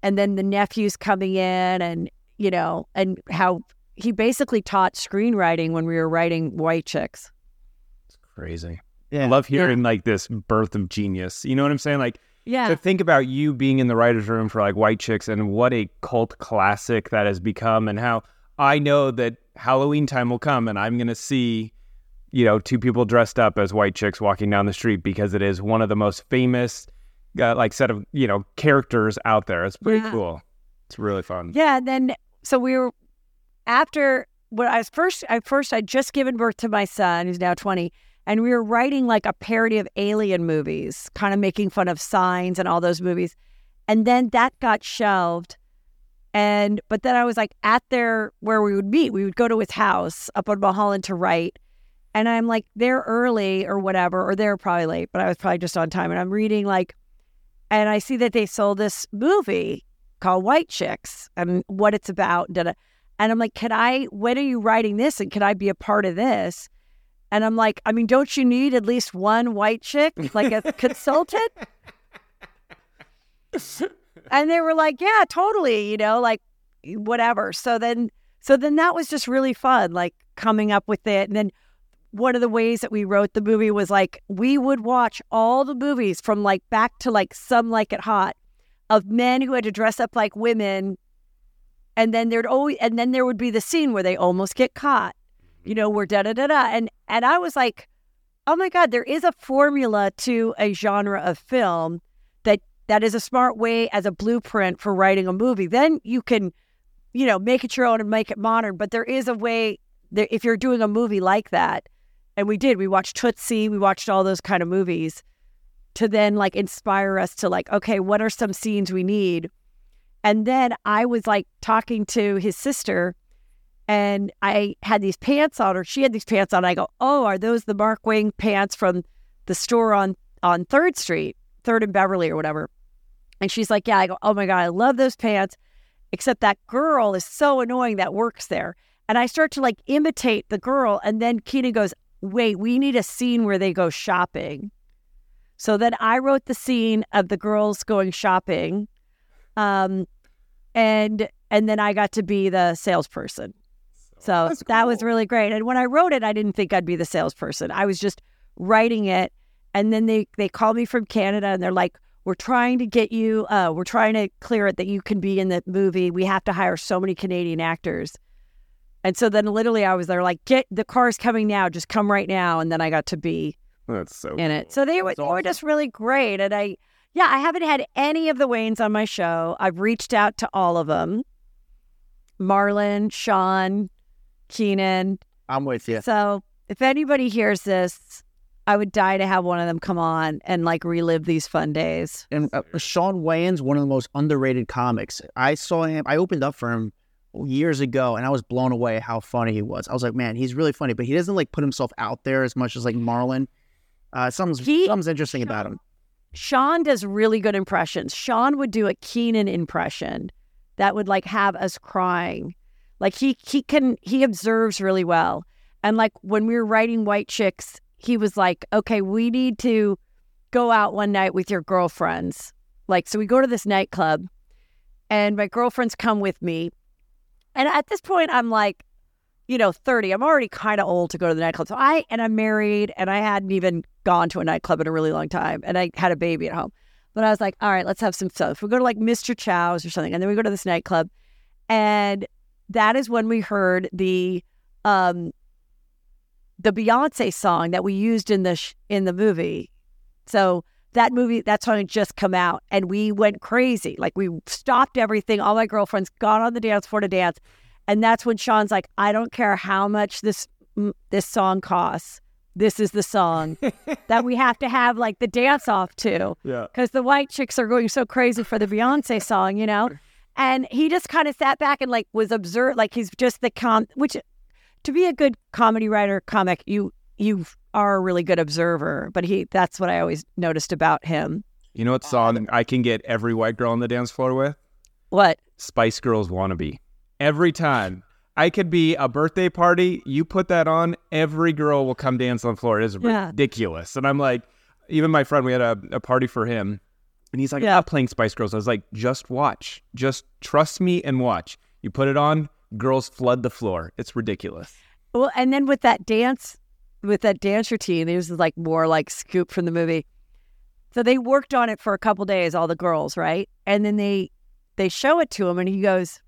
and then the nephews coming in and, you know, and how he basically taught screenwriting when we were writing White Chicks. It's crazy. Yeah. I love hearing like this birth of genius. You know what I'm saying? Like Yeah. to think about you being in the writer's room for like White Chicks and what a cult classic that has become and how I know that Halloween time will come and I'm going to see, you know, two people dressed up as white chicks walking down the street because it is one of the most famous, uh, like, set of, you know, characters out there. It's pretty Yeah. cool. It's really fun. Yeah, and then so we were after when I was first I first I'd just given birth to my son, who's now 20, and we were writing like a parody of alien movies, kind of making fun of signs and all those movies. And then that got shelved. And but then I was like at their, where we would meet. We would go to his house up on Mulholland to write. And I'm like they're early or whatever, or they're probably late, but I was probably just on time. And I'm reading like and I see that they sold this movie called White Chicks and what it's about. da-da. And I'm like, can I, when are you writing this? And can I be a part of this? And I'm like, I mean, don't you need at least one white chick, like a consultant? and they were like, yeah, totally, you know, like whatever. So then, so then that was just really fun, like coming up with it. And then one of the ways that we wrote the movie was like, we would watch all the movies from like back to like Some Like It Hot of men who had to dress up like women. And then there'd always, and then there would be the scene where they almost get caught, you know, where da da da da. And, and I was like, oh my God, there is a formula to a genre of film that that is a smart way as a blueprint for writing a movie. Then you can, you know, make it your own and make it modern. But there is a way there, if you're doing a movie like that, and we did, we watched Tootsie, we watched all those kind of movies to then like inspire us to like, okay, what are some scenes we need? And then I was like talking to his sister and I had these pants on, or she had these pants on. I go, Oh, are those the Mark Wing pants from the store on on Third Street, Third and Beverly or whatever? And she's like, Yeah, I go, Oh my God, I love those pants. Except that girl is so annoying that works there. And I start to like imitate the girl. And then Keenen goes, Wait, we need a scene where they go shopping. So then I wrote the scene of the girls going shopping. Um, and and then I got to be the salesperson. So that was really great. And when I wrote it, I didn't think I'd be the salesperson. I was just writing it. And then they, they called me from Canada and they're like, we're trying to get you, uh, we're trying to clear it that you can be in the movie. We have to hire so many Canadian actors. And so then literally I was there like, get the car's coming now, just come right now. And then I got to be That's so in it. So they were, they were just really great. And I, yeah, I haven't had any of the Wayans on my show. I've reached out to all of them Marlon, Shawn, Keenen. I'm with you. So if anybody hears this, I would die to have one of them come on and like relive these fun days. And uh, Shawn Wayans, one of the most underrated comics. I saw him. I opened up for him years ago, and I was blown away how funny he was. I was like, man, he's really funny, but he doesn't like put himself out there as much as like Marlon. Uh, something's He- something's interesting about him. Shawn does really good impressions. Shawn would do a Keenen impression that would like have us crying. Like he he can he observes really well. And like when we were writing White Chicks, he was like, "Okay, we need to go out one night with your girlfriends." Like so we go to this nightclub and my girlfriends come with me. And at this point I'm like, you know, 30. I'm already kind of old to go to the nightclub. So I and I'm married and I hadn't even gone to a nightclub in a really long time and I had a baby at home. But I was like, all right, let's have some stuff. We go to like Mr. Chow's or something, and then we go to this nightclub, and that is when we heard the um the Beyonce song that we used in the sh- in the movie. So that movie, that song had just come out, and we went crazy. Like we stopped everything. All my girlfriends got on the dance floor to dance, and that's when Shawn's like, "I don't care how much this this song costs. This is the song that we have to have like the dance off to." Yeah. because the white chicks are going so crazy for the Beyonce song, you know? And he just kind of sat back and like was observed, like he's just the com, which to be a good comedy writer, comic, you you are a really good observer. But he, that's what I always noticed about him. You know what song I can get every white girl on the dance floor with? What? Spice Girls wannabe. Every time. I could be a birthday party, you put that on, every girl will come dance on the floor. It is Yeah. ridiculous. And I'm like, even my friend, we had a, a party for him, and he's like, Yeah. I'm playing Spice Girls. I was like, just watch. Just trust me and watch. You put it on, girls flood the floor. It's ridiculous. Well, and then with that dance, with that dance routine, It was like more like scoop from the movie. So they worked on it for a couple days, all the girls, right? And then they they show it to him, and he goes,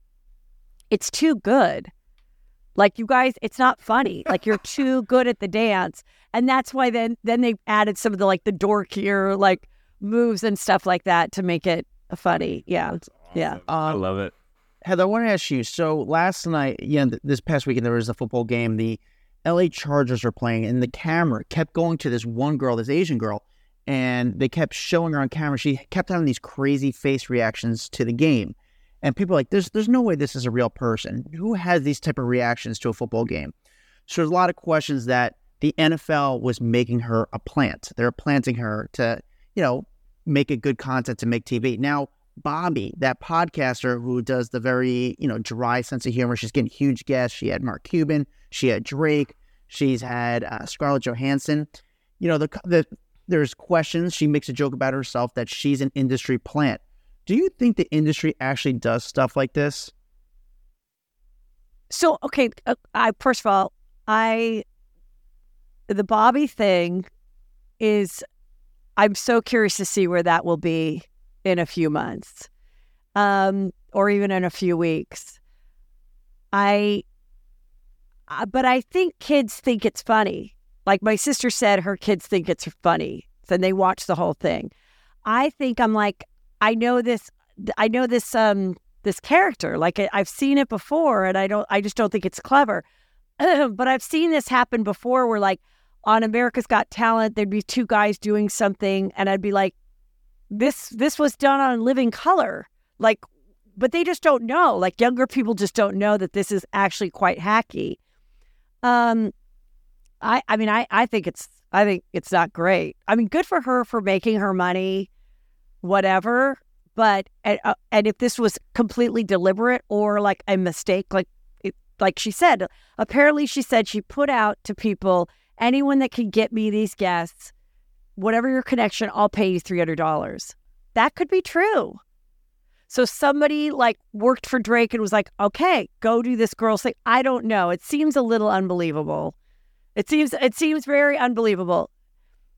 "It's too good. Like you guys, it's not funny. Like you're too good at the dance." And that's why then then they added some of the like the dorkier like moves and stuff like that to make it funny. Yeah, yeah. I Um, love it. Heather, I want to ask you. So last night, yeah, th- this past weekend there was a football game. The L.A. Chargers were playing, and the camera kept going to this one girl, this Asian girl, and they kept showing her on camera. She kept having these crazy face reactions to the game, and people are like, "There's, there's no way this is a real person. Who has these type of reactions to a football game?" So there's a lot of questions that the NFL was making her a plant. They're planting her to, you know, make it good content to make TV. Now, Bobbi, that podcaster who does the very, you know, dry sense of humor, she's getting huge guests. She had Mark Cuban, she had Drake, she's had uh, Scarlett Johansson. You know, the the there's questions. She makes a joke about herself that she's an industry plant. Do you think the industry actually does stuff like this? So okay, uh, I first of all, I the Bobbi thing is I'm so curious to see where that will be in a few months, um, or even in a few weeks. I, but I think kids think it's funny. Like my sister said, her kids think it's funny, and they watch the whole thing. I think I'm like, I know this, I know this, um, this character. Like I've seen it before, and I don't, I just don't think it's clever. but I've seen this happen before, where like on America's Got Talent, there'd be two guys doing something, and I'd be like, this, this was done on Living Color, like, but they just don't know. Like younger people just don't know that this is actually quite hacky. Um, I, I mean, I, I think it's, I think it's not great. I mean, good for her for making her money, whatever. But and, uh, and if this was completely deliberate or like a mistake, like it, like she said, apparently she said she put out to people anyone that can get me these guests, whatever your connection, I'll pay you three hundred dollars. That could be true. So somebody like worked for Drake and was like, okay, go do this girl's thing. I don't know. It seems a little unbelievable. It seems it seems very unbelievable.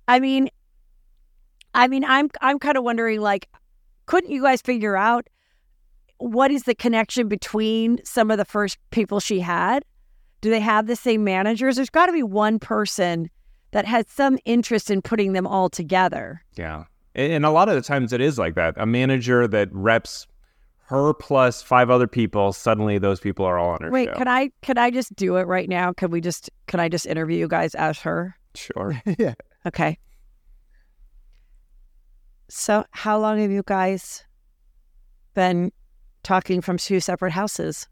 I mean, I mean, I'm I'm kind of wondering like, couldn't you guys figure out what is the connection between some of the first people she had? Do they have the same managers? There's got to be one person that has some interest in putting them all together. Yeah. And and a lot of the times it is like that. A manager that reps her plus five other people, suddenly those people are all on her Wait, show. can I can I just do it right now? Can we just can I just interview you guys as her? Sure. yeah. Okay. So, how long have you guys been talking from two separate houses?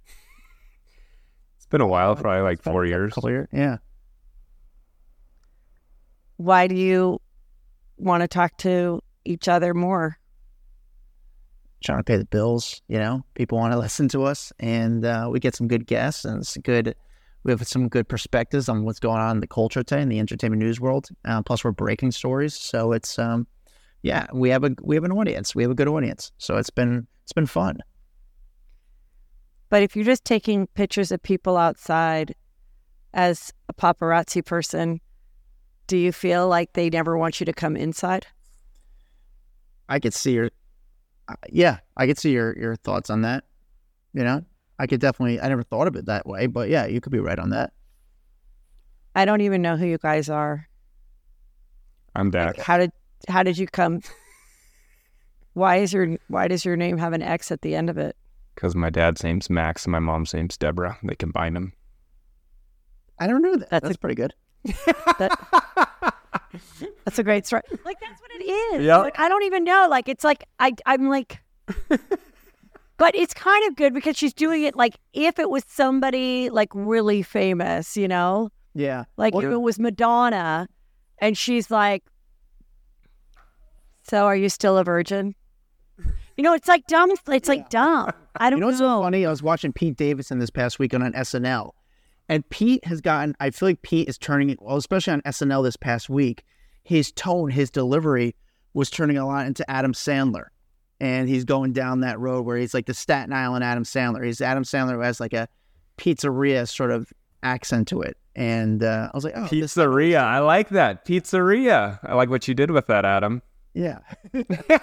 It's been a while, probably like four years. Couple years. Yeah. Why do you want to talk to each other more? trying to pay the bills. You know, people want to listen to us, and uh, we get some good guests, and it's good. We have some good perspectives on what's going on in the culture today in the entertainment news world. Uh, plus, we're breaking stories, so it's um, yeah, we have a we have an audience. We have a good audience, so it's been it's been fun. But if you're just taking pictures of people outside as a paparazzi person, do you feel like they never want you to come inside? I could see your, uh, yeah, I could see your your thoughts on that. You know, I could definitely. I never thought of it that way, but yeah, you could be right on that. I don't even know who you guys are. I'm back. How did how did you come? Why is your why does your name have an X at the end of it? Because my dad's name's Max and my mom's name's Deborah. They combine them. I don't know that. That's That's, a- pretty good. That's a great story. Like that's what it is. Yep. Like I don't even know. Like it's like I I'm like But it's kind of good because she's doing it like if it was somebody like really famous, you know? Yeah. Like Well, if it was Madonna and she's like So are you still a virgin? You know, it's like dumb. It's like dumb. I don't You know what's know. so funny? I was watching Pete Davidson this past week on SNL, and Pete has gotten. I feel like Pete is turning, well, especially on SNL this past week. His tone, his delivery was turning a lot into Adam Sandler, and he's going down that road where he's like the Staten Island Adam Sandler. He's Adam Sandler who has like a pizzeria sort of accent to it, and uh, I was like, oh, Pizzeria. I like that. Pizzeria. I like what you did with that, Adam. yeah, yeah.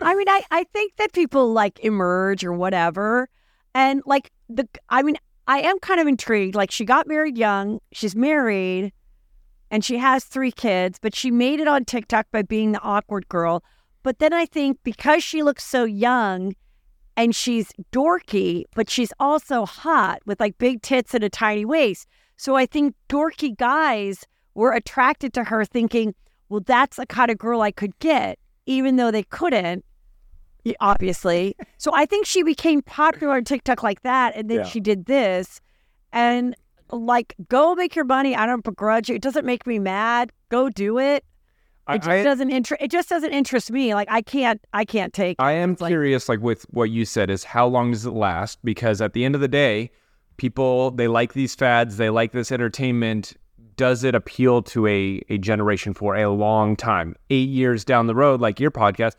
I mean, I, I think that people like emerge or whatever. And like the, I mean, I am kind of intrigued. Like she got married young, she's married, and she has three kids, but she made it on TikTok by being the awkward girl. But then I think because she looks so young and she's dorky, but she's also hot with like big tits and a tiny waist. So I think dorky guys were attracted to her thinking, well, that's the kind of girl I could get, even though they couldn't, obviously. so I think she became popular on TikTok like that. And then Yeah. she did this. And like, go make your money. I don't begrudge you. It doesn't make me mad. Go do it. I, It just I, doesn't interest. It just doesn't interest me. Like I can't. I can't take. I am like- curious, like with what you said, is how long does it last? Because at the end of the day, people they like these fads, they like this entertainment. Does it appeal to a a generation for a long time? Eight years down the road, like your podcast,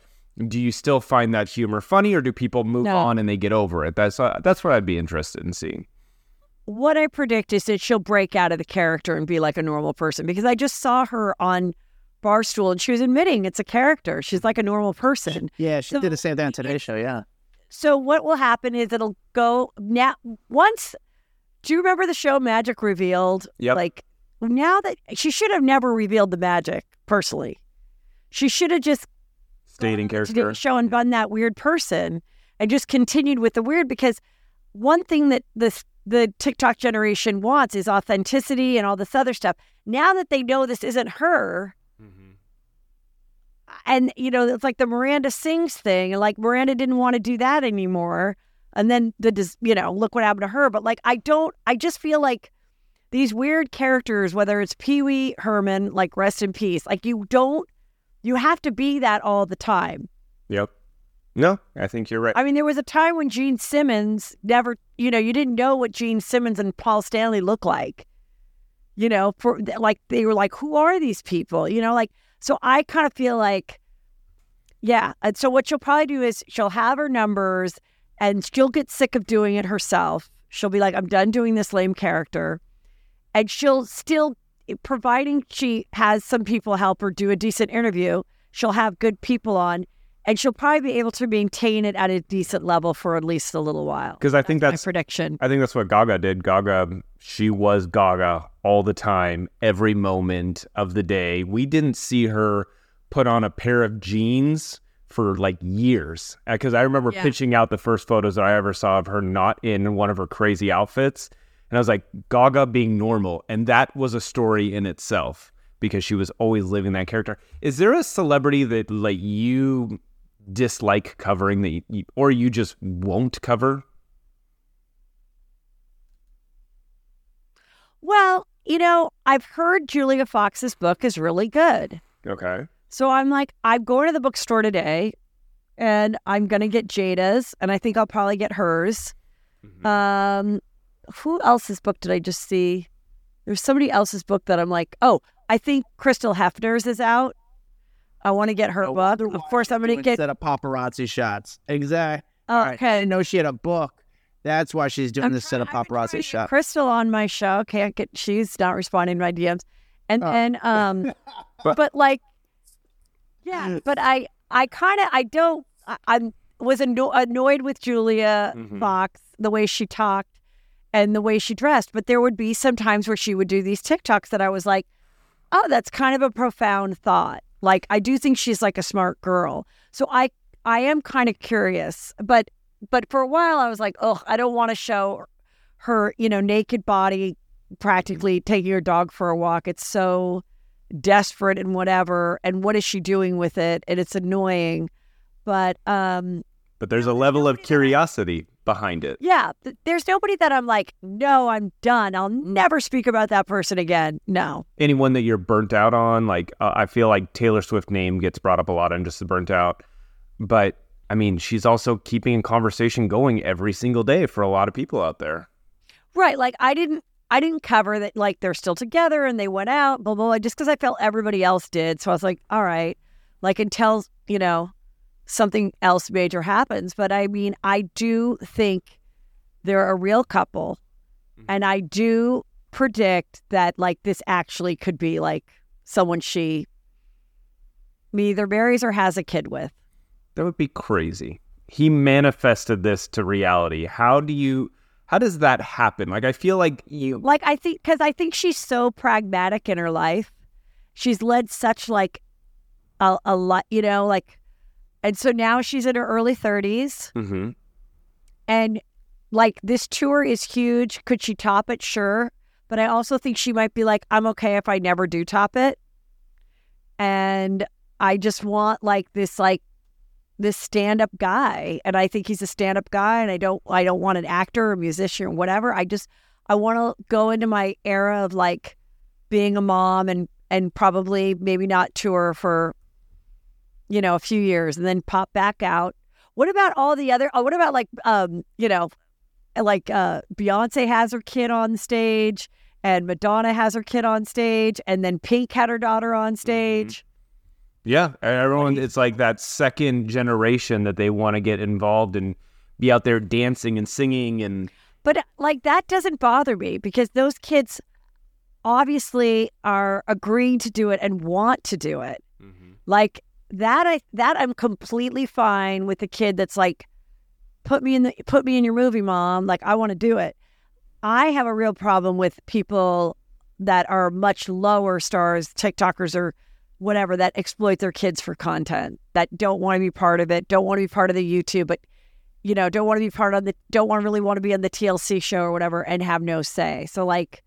do you still find that humor funny, or do people move No. on and they get over it? That's uh, that's what I'd be interested in seeing. what I predict is that she'll break out of the character and be like a normal person because I just saw her on Barstool and she was admitting it's a character. She's like a normal person. Yeah, she So- did the same thing on Today's Show. Yeah. So what will happen is it'll go now once do you remember the show Magic Revealed? Yep. Like now that she should have never revealed the magic, personally. She should have just Stating to do character. a show and been that weird person and just continued with the weird because one thing that this the TikTok generation wants is authenticity and all this other stuff. Now that they know this isn't her, mm-hmm. and you know it's like the Miranda sings thing, and like Miranda didn't want to do that anymore, and then the dis- you know look what happened to her. But like I don't, I just feel like these weird characters, whether it's Pee Wee Herman, like rest in peace, like you don't, you have to be that all the time. Yep. No, I think you're right. I mean, there was a time when Gene Simmons never, you know, you didn't know what Gene Simmons and Paul Stanley looked like. You know, for like they were like, who are these people? You know, like so. I kind of feel like, yeah. And so what she'll probably do is she'll have her numbers, and she'll get sick of doing it herself. She'll be like, I'm done doing this lame character, and she'll still, providing she has some people help her do a decent interview, she'll have good people on and she'll probably be able to maintain it at a decent level for at least a little while. Because I think My that's prediction. I think that's what Gaga did. Gaga, she was Gaga all the time, every moment of the day. We didn't see her put on a pair of jeans for like years. Uh, because I remember Yeah. pitching out the first photos that I ever saw of her not in one of her crazy outfits. And I was like, Gaga being normal. And that was a story in itself because she was always living that character. Is there a celebrity that like you dislike covering that you, or you just won't cover? Well, you know, I've heard Julia Fox's book is really good. Okay. So I'm like, I'm going to the bookstore today and I'm going to get Jada's and I think I'll probably get hers. Um, who else's book did I just see? There's somebody else's book that I'm like, oh, I think Crystal Hefner's is out. I want to get her No book. wonder Of course, I'm going to get. set of paparazzi shots. Exactly. All right. I Okay. didn't know she had a book. That's why she's doing I'm this set of trying- I've been trying to paparazzi shots. Crystal on my show. Can't get. She's not responding to my DMs. And Oh. then, um, But- but, like, yeah. But I, I kind of, I don't. I, I'm was anno- annoyed with Julia Mhm. Fox the way she talked and the way she dressed. But there would be some times where she would do these TikToks that I was like, oh, that's kind of a profound thought. Like I do think she's like a smart girl. So I, I am kind of curious. But, but for a while I was like, oh, I don't want to show her, you know, naked body practically taking her dog for a walk. It's so desperate and whatever. And what is she doing with it? And it's annoying. But um But there's a level of curiosity behind it. yeah, th- there's nobody that I'm like, no, I'm done. I'll never speak about that person again. No. Anyone that you're burnt out on, like uh, I feel like Taylor Swift name gets brought up a lot. I'm just burnt out. but I mean, she's also keeping a conversation going every single day for a lot of people out there. Right. Like I didn't I didn't cover that like they're still together and they went out, blah blah, blah just because I felt everybody else did. So I was like, all right. Like until, you know, something else major happens. But I mean, I do think they're a real couple. Mm-hmm. And I do predict that like this actually could be like someone she either marries or has a kid with. That would be crazy. He manifested this to reality. How do you how does that happen? Like I feel like you Like I think cuz I think she's so pragmatic in her life. She's led such like a, a lot, you know, like and so now she's in her early 30s. Mm-hmm. And like this tour is huge. Could she top it? Sure. But I also think she might be like, I'm okay if I never do top it. And I just want like this like this stand-up guy and I think he's a stand-up guy and I don't I don't want an actor or musician or whatever. I just I want to go into my era of like being a mom and and probably maybe not tour for you know a few years and then pop back out. What about all the other oh, what about like um you know like uh Beyonce has her kid on stage and Madonna has her kid on stage and then Pink had her daughter on mm-hmm. stage. Yeah, everyone. It's like that second generation that they want to get involved and be out there dancing and singing and. But uh, like that doesn't bother me because those kids obviously are agreeing to do it and want to do it. Mm-hmm. Like that, I that I'm completely fine with the kid that's like, put me in the put me in your movie, mom. Like I want to do it. I have a real problem with people that are much lower stars, TikTokers or whatever that exploit their kids for content that don't want to be part of it, don't want to be part of the YouTube, but you know, don't want to be part of the, don't want really want to be on the TLC show or whatever, and have no say. So like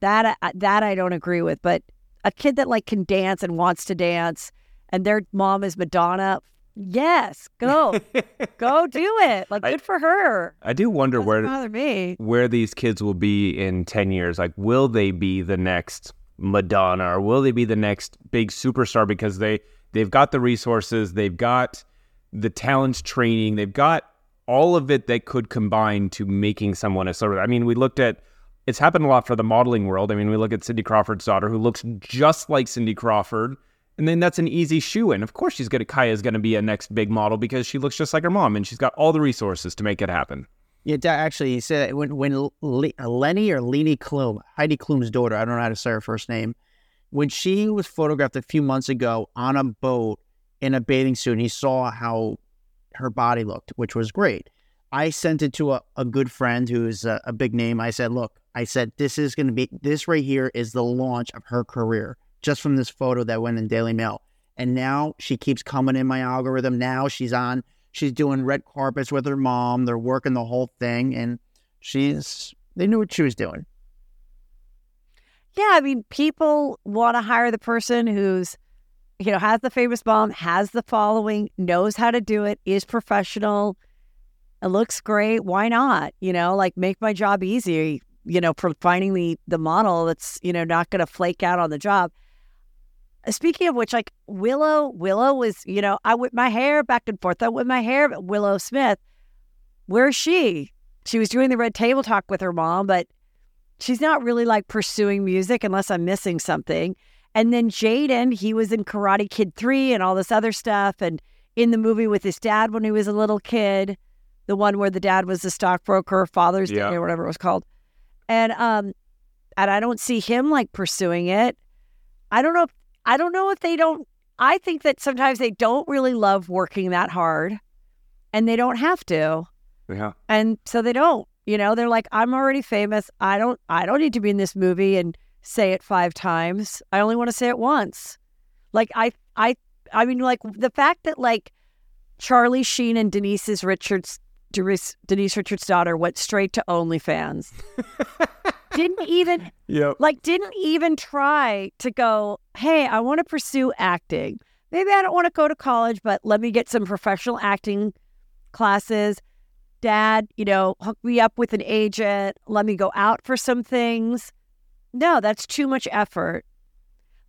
that, uh, that I don't agree with. But a kid that like can dance and wants to dance, and their mom is Madonna. Yes, go, go do it. Like, good I, for her. I do wonder where me where these kids will be in ten years. Like, will they be the next Madonna or will they be the next big superstar because they they've got the resources, they've got the talent training, they've got all of it that could combine to making someone a of I mean, we looked at it's happened a lot for the modeling world. I mean, we look at Cindy Crawford's daughter who looks just like Cindy Crawford. And then that's an easy shoe in. Of course, she's gonna Kaia's gonna be a next big model because she looks just like her mom and she's got all the resources to make it happen. Yeah, actually, he said when when uh, Lenny or Leni Klum, Heidi Klum's daughter, I don't know how to say her first name, when she was photographed a few months ago on a boat in a bathing suit, and he saw how her body looked, which was great. I sent it to a, a good friend who's a, a big name. I said, "Look, I said this is going to be this right here is the launch of her career, just from this photo that went in Daily Mail." And now she keeps coming in my algorithm. Now she's on She's doing red carpets with her mom. They're working the whole thing, and she's they knew what she was doing. Yeah, I mean, people want to hire the person who's, you know, has the famous mom, has the following, knows how to do it, is professional, it looks great. Why not? You know, like make my job easy. You know, for finding the the model that's you know not going to flake out on the job. Speaking of which, like Willow, Willow was, you know, I whip my hair back and forth. I whip my hair, but Willow Smith, where's she? She was doing the red table talk with her mom, but she's not really like pursuing music unless I'm missing something. And then Jaden, he was in Karate Kid 3 and all this other stuff, and in the movie with his dad when he was a little kid, the one where the dad was the stockbroker, Father's yeah. Day or whatever it was called. And um, and I don't see him like pursuing it. I don't know if I don't know if they don't. I think that sometimes they don't really love working that hard and they don't have to. Yeah. And so they don't. You know, they're like, I'm already famous. I don't I don't need to be in this movie and say it five times. I only want to say it once. Like I I I mean like the fact that like Charlie Sheen and Denise's Richards Denise, Denise Richards' daughter went straight to OnlyFans. didn't even yep. like didn't even try to go, hey, I want to pursue acting. Maybe I don't want to go to college, but let me get some professional acting classes. Dad, you know, hook me up with an agent. Let me go out for some things. No, that's too much effort.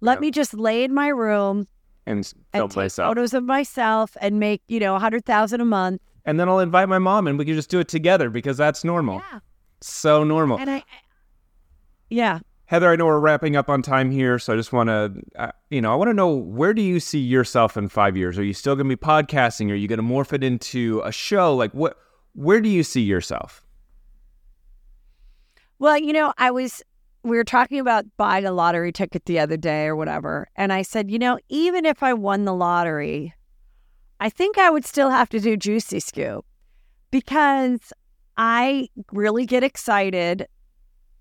Let yep. me just lay in my room and film and take myself. photos of myself and make you know a hundred thousand a month. And then I'll invite my mom and we can just do it together because that's normal. Yeah, So normal. and I, yeah, Heather, I know we're wrapping up on time here, so I just want to, uh, you know, I want to know where do you see yourself in five years? Are you still going to be podcasting? Are you going to morph it into a show? Like, what? Where do you see yourself? Well, you know, I was we were talking about buying a lottery ticket the other day or whatever, and I said, you know, even if I won the lottery, I think I would still have to do Juicy Scoop because I really get excited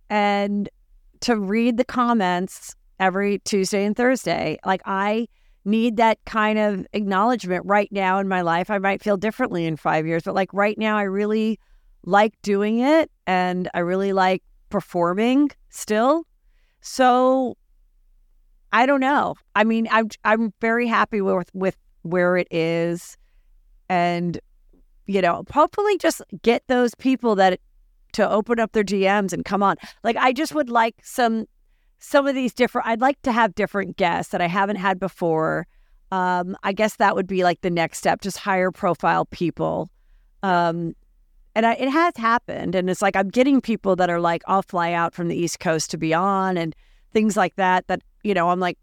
and to read the comments every Tuesday and Thursday. Like I need that kind of acknowledgement right now in my life. I might feel differently in 5 years, but like right now I really like doing it and I really like performing still. So I don't know. I mean, I'm I'm very happy with with where it is and you know, hopefully just get those people that to open up their DMs and come on. Like I just would like some some of these different I'd like to have different guests that I haven't had before. Um I guess that would be like the next step, just higher profile people. Um and I, it has happened and it's like I'm getting people that are like I'll fly out from the East Coast to be on and things like that that you know I'm like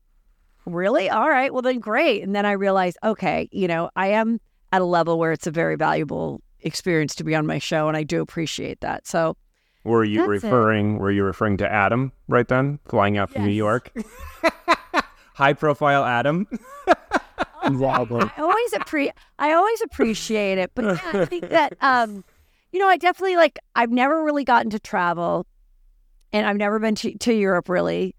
really all right well then great and then I realize okay you know I am at a level where it's a very valuable experience to be on my show and I do appreciate that so Were you That's it. referring? Were you referring to Adam right then, flying out from New York? High profile Adam. I always appre- I always appreciate it, but yeah, I think that um, you know, I definitely like. I've never really gotten to travel, and I've never been to, to Europe really.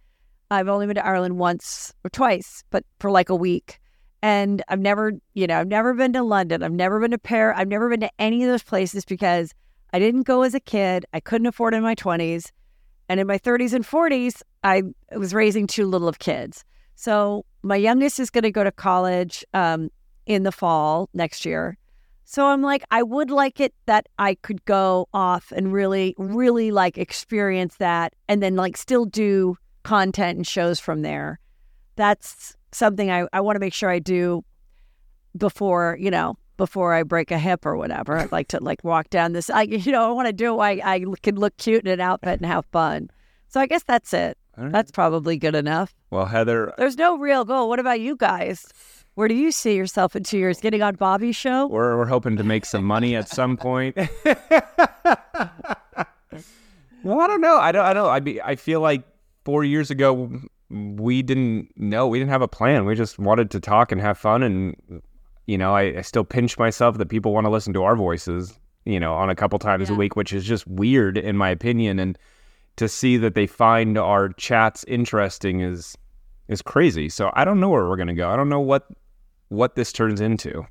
I've only been to Ireland once or twice, but for like a week. And I've never, you know, I've never been to London. I've never been to Paris. I've never been to any of those places because I didn't go as a kid. I couldn't afford in my 20s. And in my 30s and 40s, I was raising too little of kids. So my youngest is going to go to college um, in the fall next year. So I'm like, I would like it that I could go off and really, really like experience that and then like still do content and shows from there. That's something I, I want to make sure I do before, you know, before I break a hip or whatever. I'd like to like walk down this, I, you know, I want to do it. I, I can look cute in an outfit and have fun. So I guess that's it. All right. That's probably good enough. Well, Heather, uh There's no real goal. What about you guys? Where do you see yourself in two years? Getting on Bobbi's show? we're we're hoping to make some money at some point. well, I don't know. I don't. I don't. I be. I feel like four years ago we didn't know. We didn't have a plan. We just wanted to talk and have fun. And you know, I, I still pinch myself that people want to listen to our voices. You know, on a couple times a week, which is just weird in my opinion. And to see that they find our chats interesting is is crazy. So I don't know where we're gonna go. I don't know what what this turns into.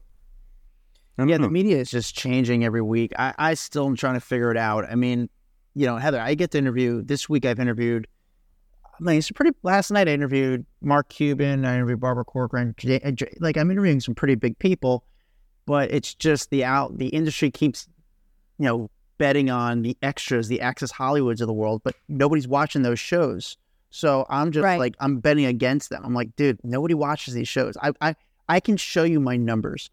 I don't Yeah, know. the media is just changing every week. I, I still am trying to figure it out. I mean, you know, Heather, I get to interview this week. I've interviewed. I mean, it's pretty. Last night I interviewed Mark Cuban. I interviewed Barbara Corcoran. Uh, J- Like I'm interviewing some pretty big people, but it's just the out. The industry keeps, you know, betting on the extras, the Access Hollywoods of the world, but nobody's watching those shows. So I'm just Right. like I'm betting against them. I'm like, dude, nobody watches these shows. I I I can show you my numbers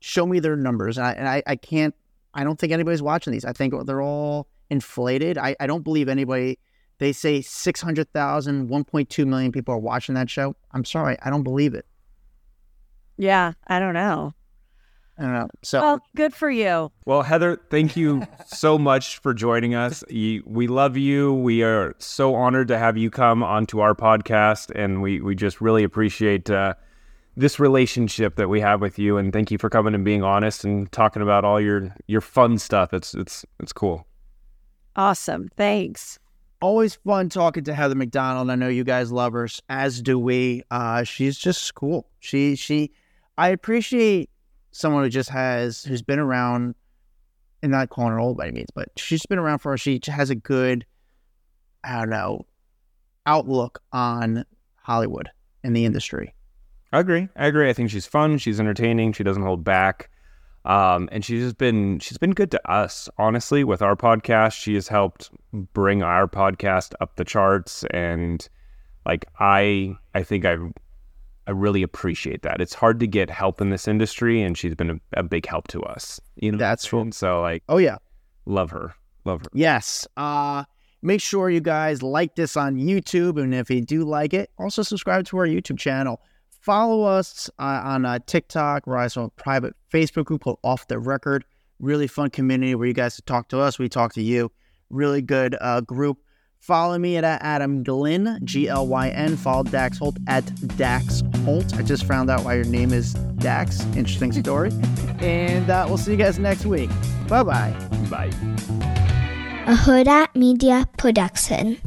show me their numbers. And I, and I, I can't, I don't think anybody's watching these. I think they're all inflated. I, I don't believe anybody, they say 600,000, 1.2 million people are watching that show. I'm sorry. I don't believe it. Yeah, I don't know. I don't know. So Well, good for you. Well, Heather, thank you so much for joining us. We love you. We are so honored to have you come onto our podcast, and we, we just really appreciate uh, this relationship that we have with you. And thank you for coming and being honest and talking about all your your fun stuff. It's it's it's cool. Awesome. Thanks. Always fun talking to Heather McDonald. I know you guys love her, as do we. Uh, she's just cool. She she, I appreciate someone who just has who's been around, and not calling her old by any means, but she's been around for. She has a good, I don't know, outlook on Hollywood and the industry. I agree. I agree. I think she's fun. She's entertaining. She doesn't hold back. Um, and she's just been she's been good to us, honestly, with our podcast. She has helped bring our podcast up the charts and like I I think I've I really appreciate that. It's hard to get help in this industry, and she's been a, a big help to us. You know, That's true. So like, Oh yeah. love her, love her. Yes. Uh make sure you guys like this on YouTube and if you do like it, also subscribe to our YouTube channel. Follow us uh, on uh, TikTok. We're also a private Facebook group called Off the Record. Really fun community where you guys talk to us, we talk to you. Really good uh, group. Follow me at Adam Glyn, G L Y N. Follow Dax Holt at Dax Holt. I just found out why your name is Dax. Interesting story. and uh, we'll see you guys next week. Bye bye. Bye. a Hurrdat Media Production.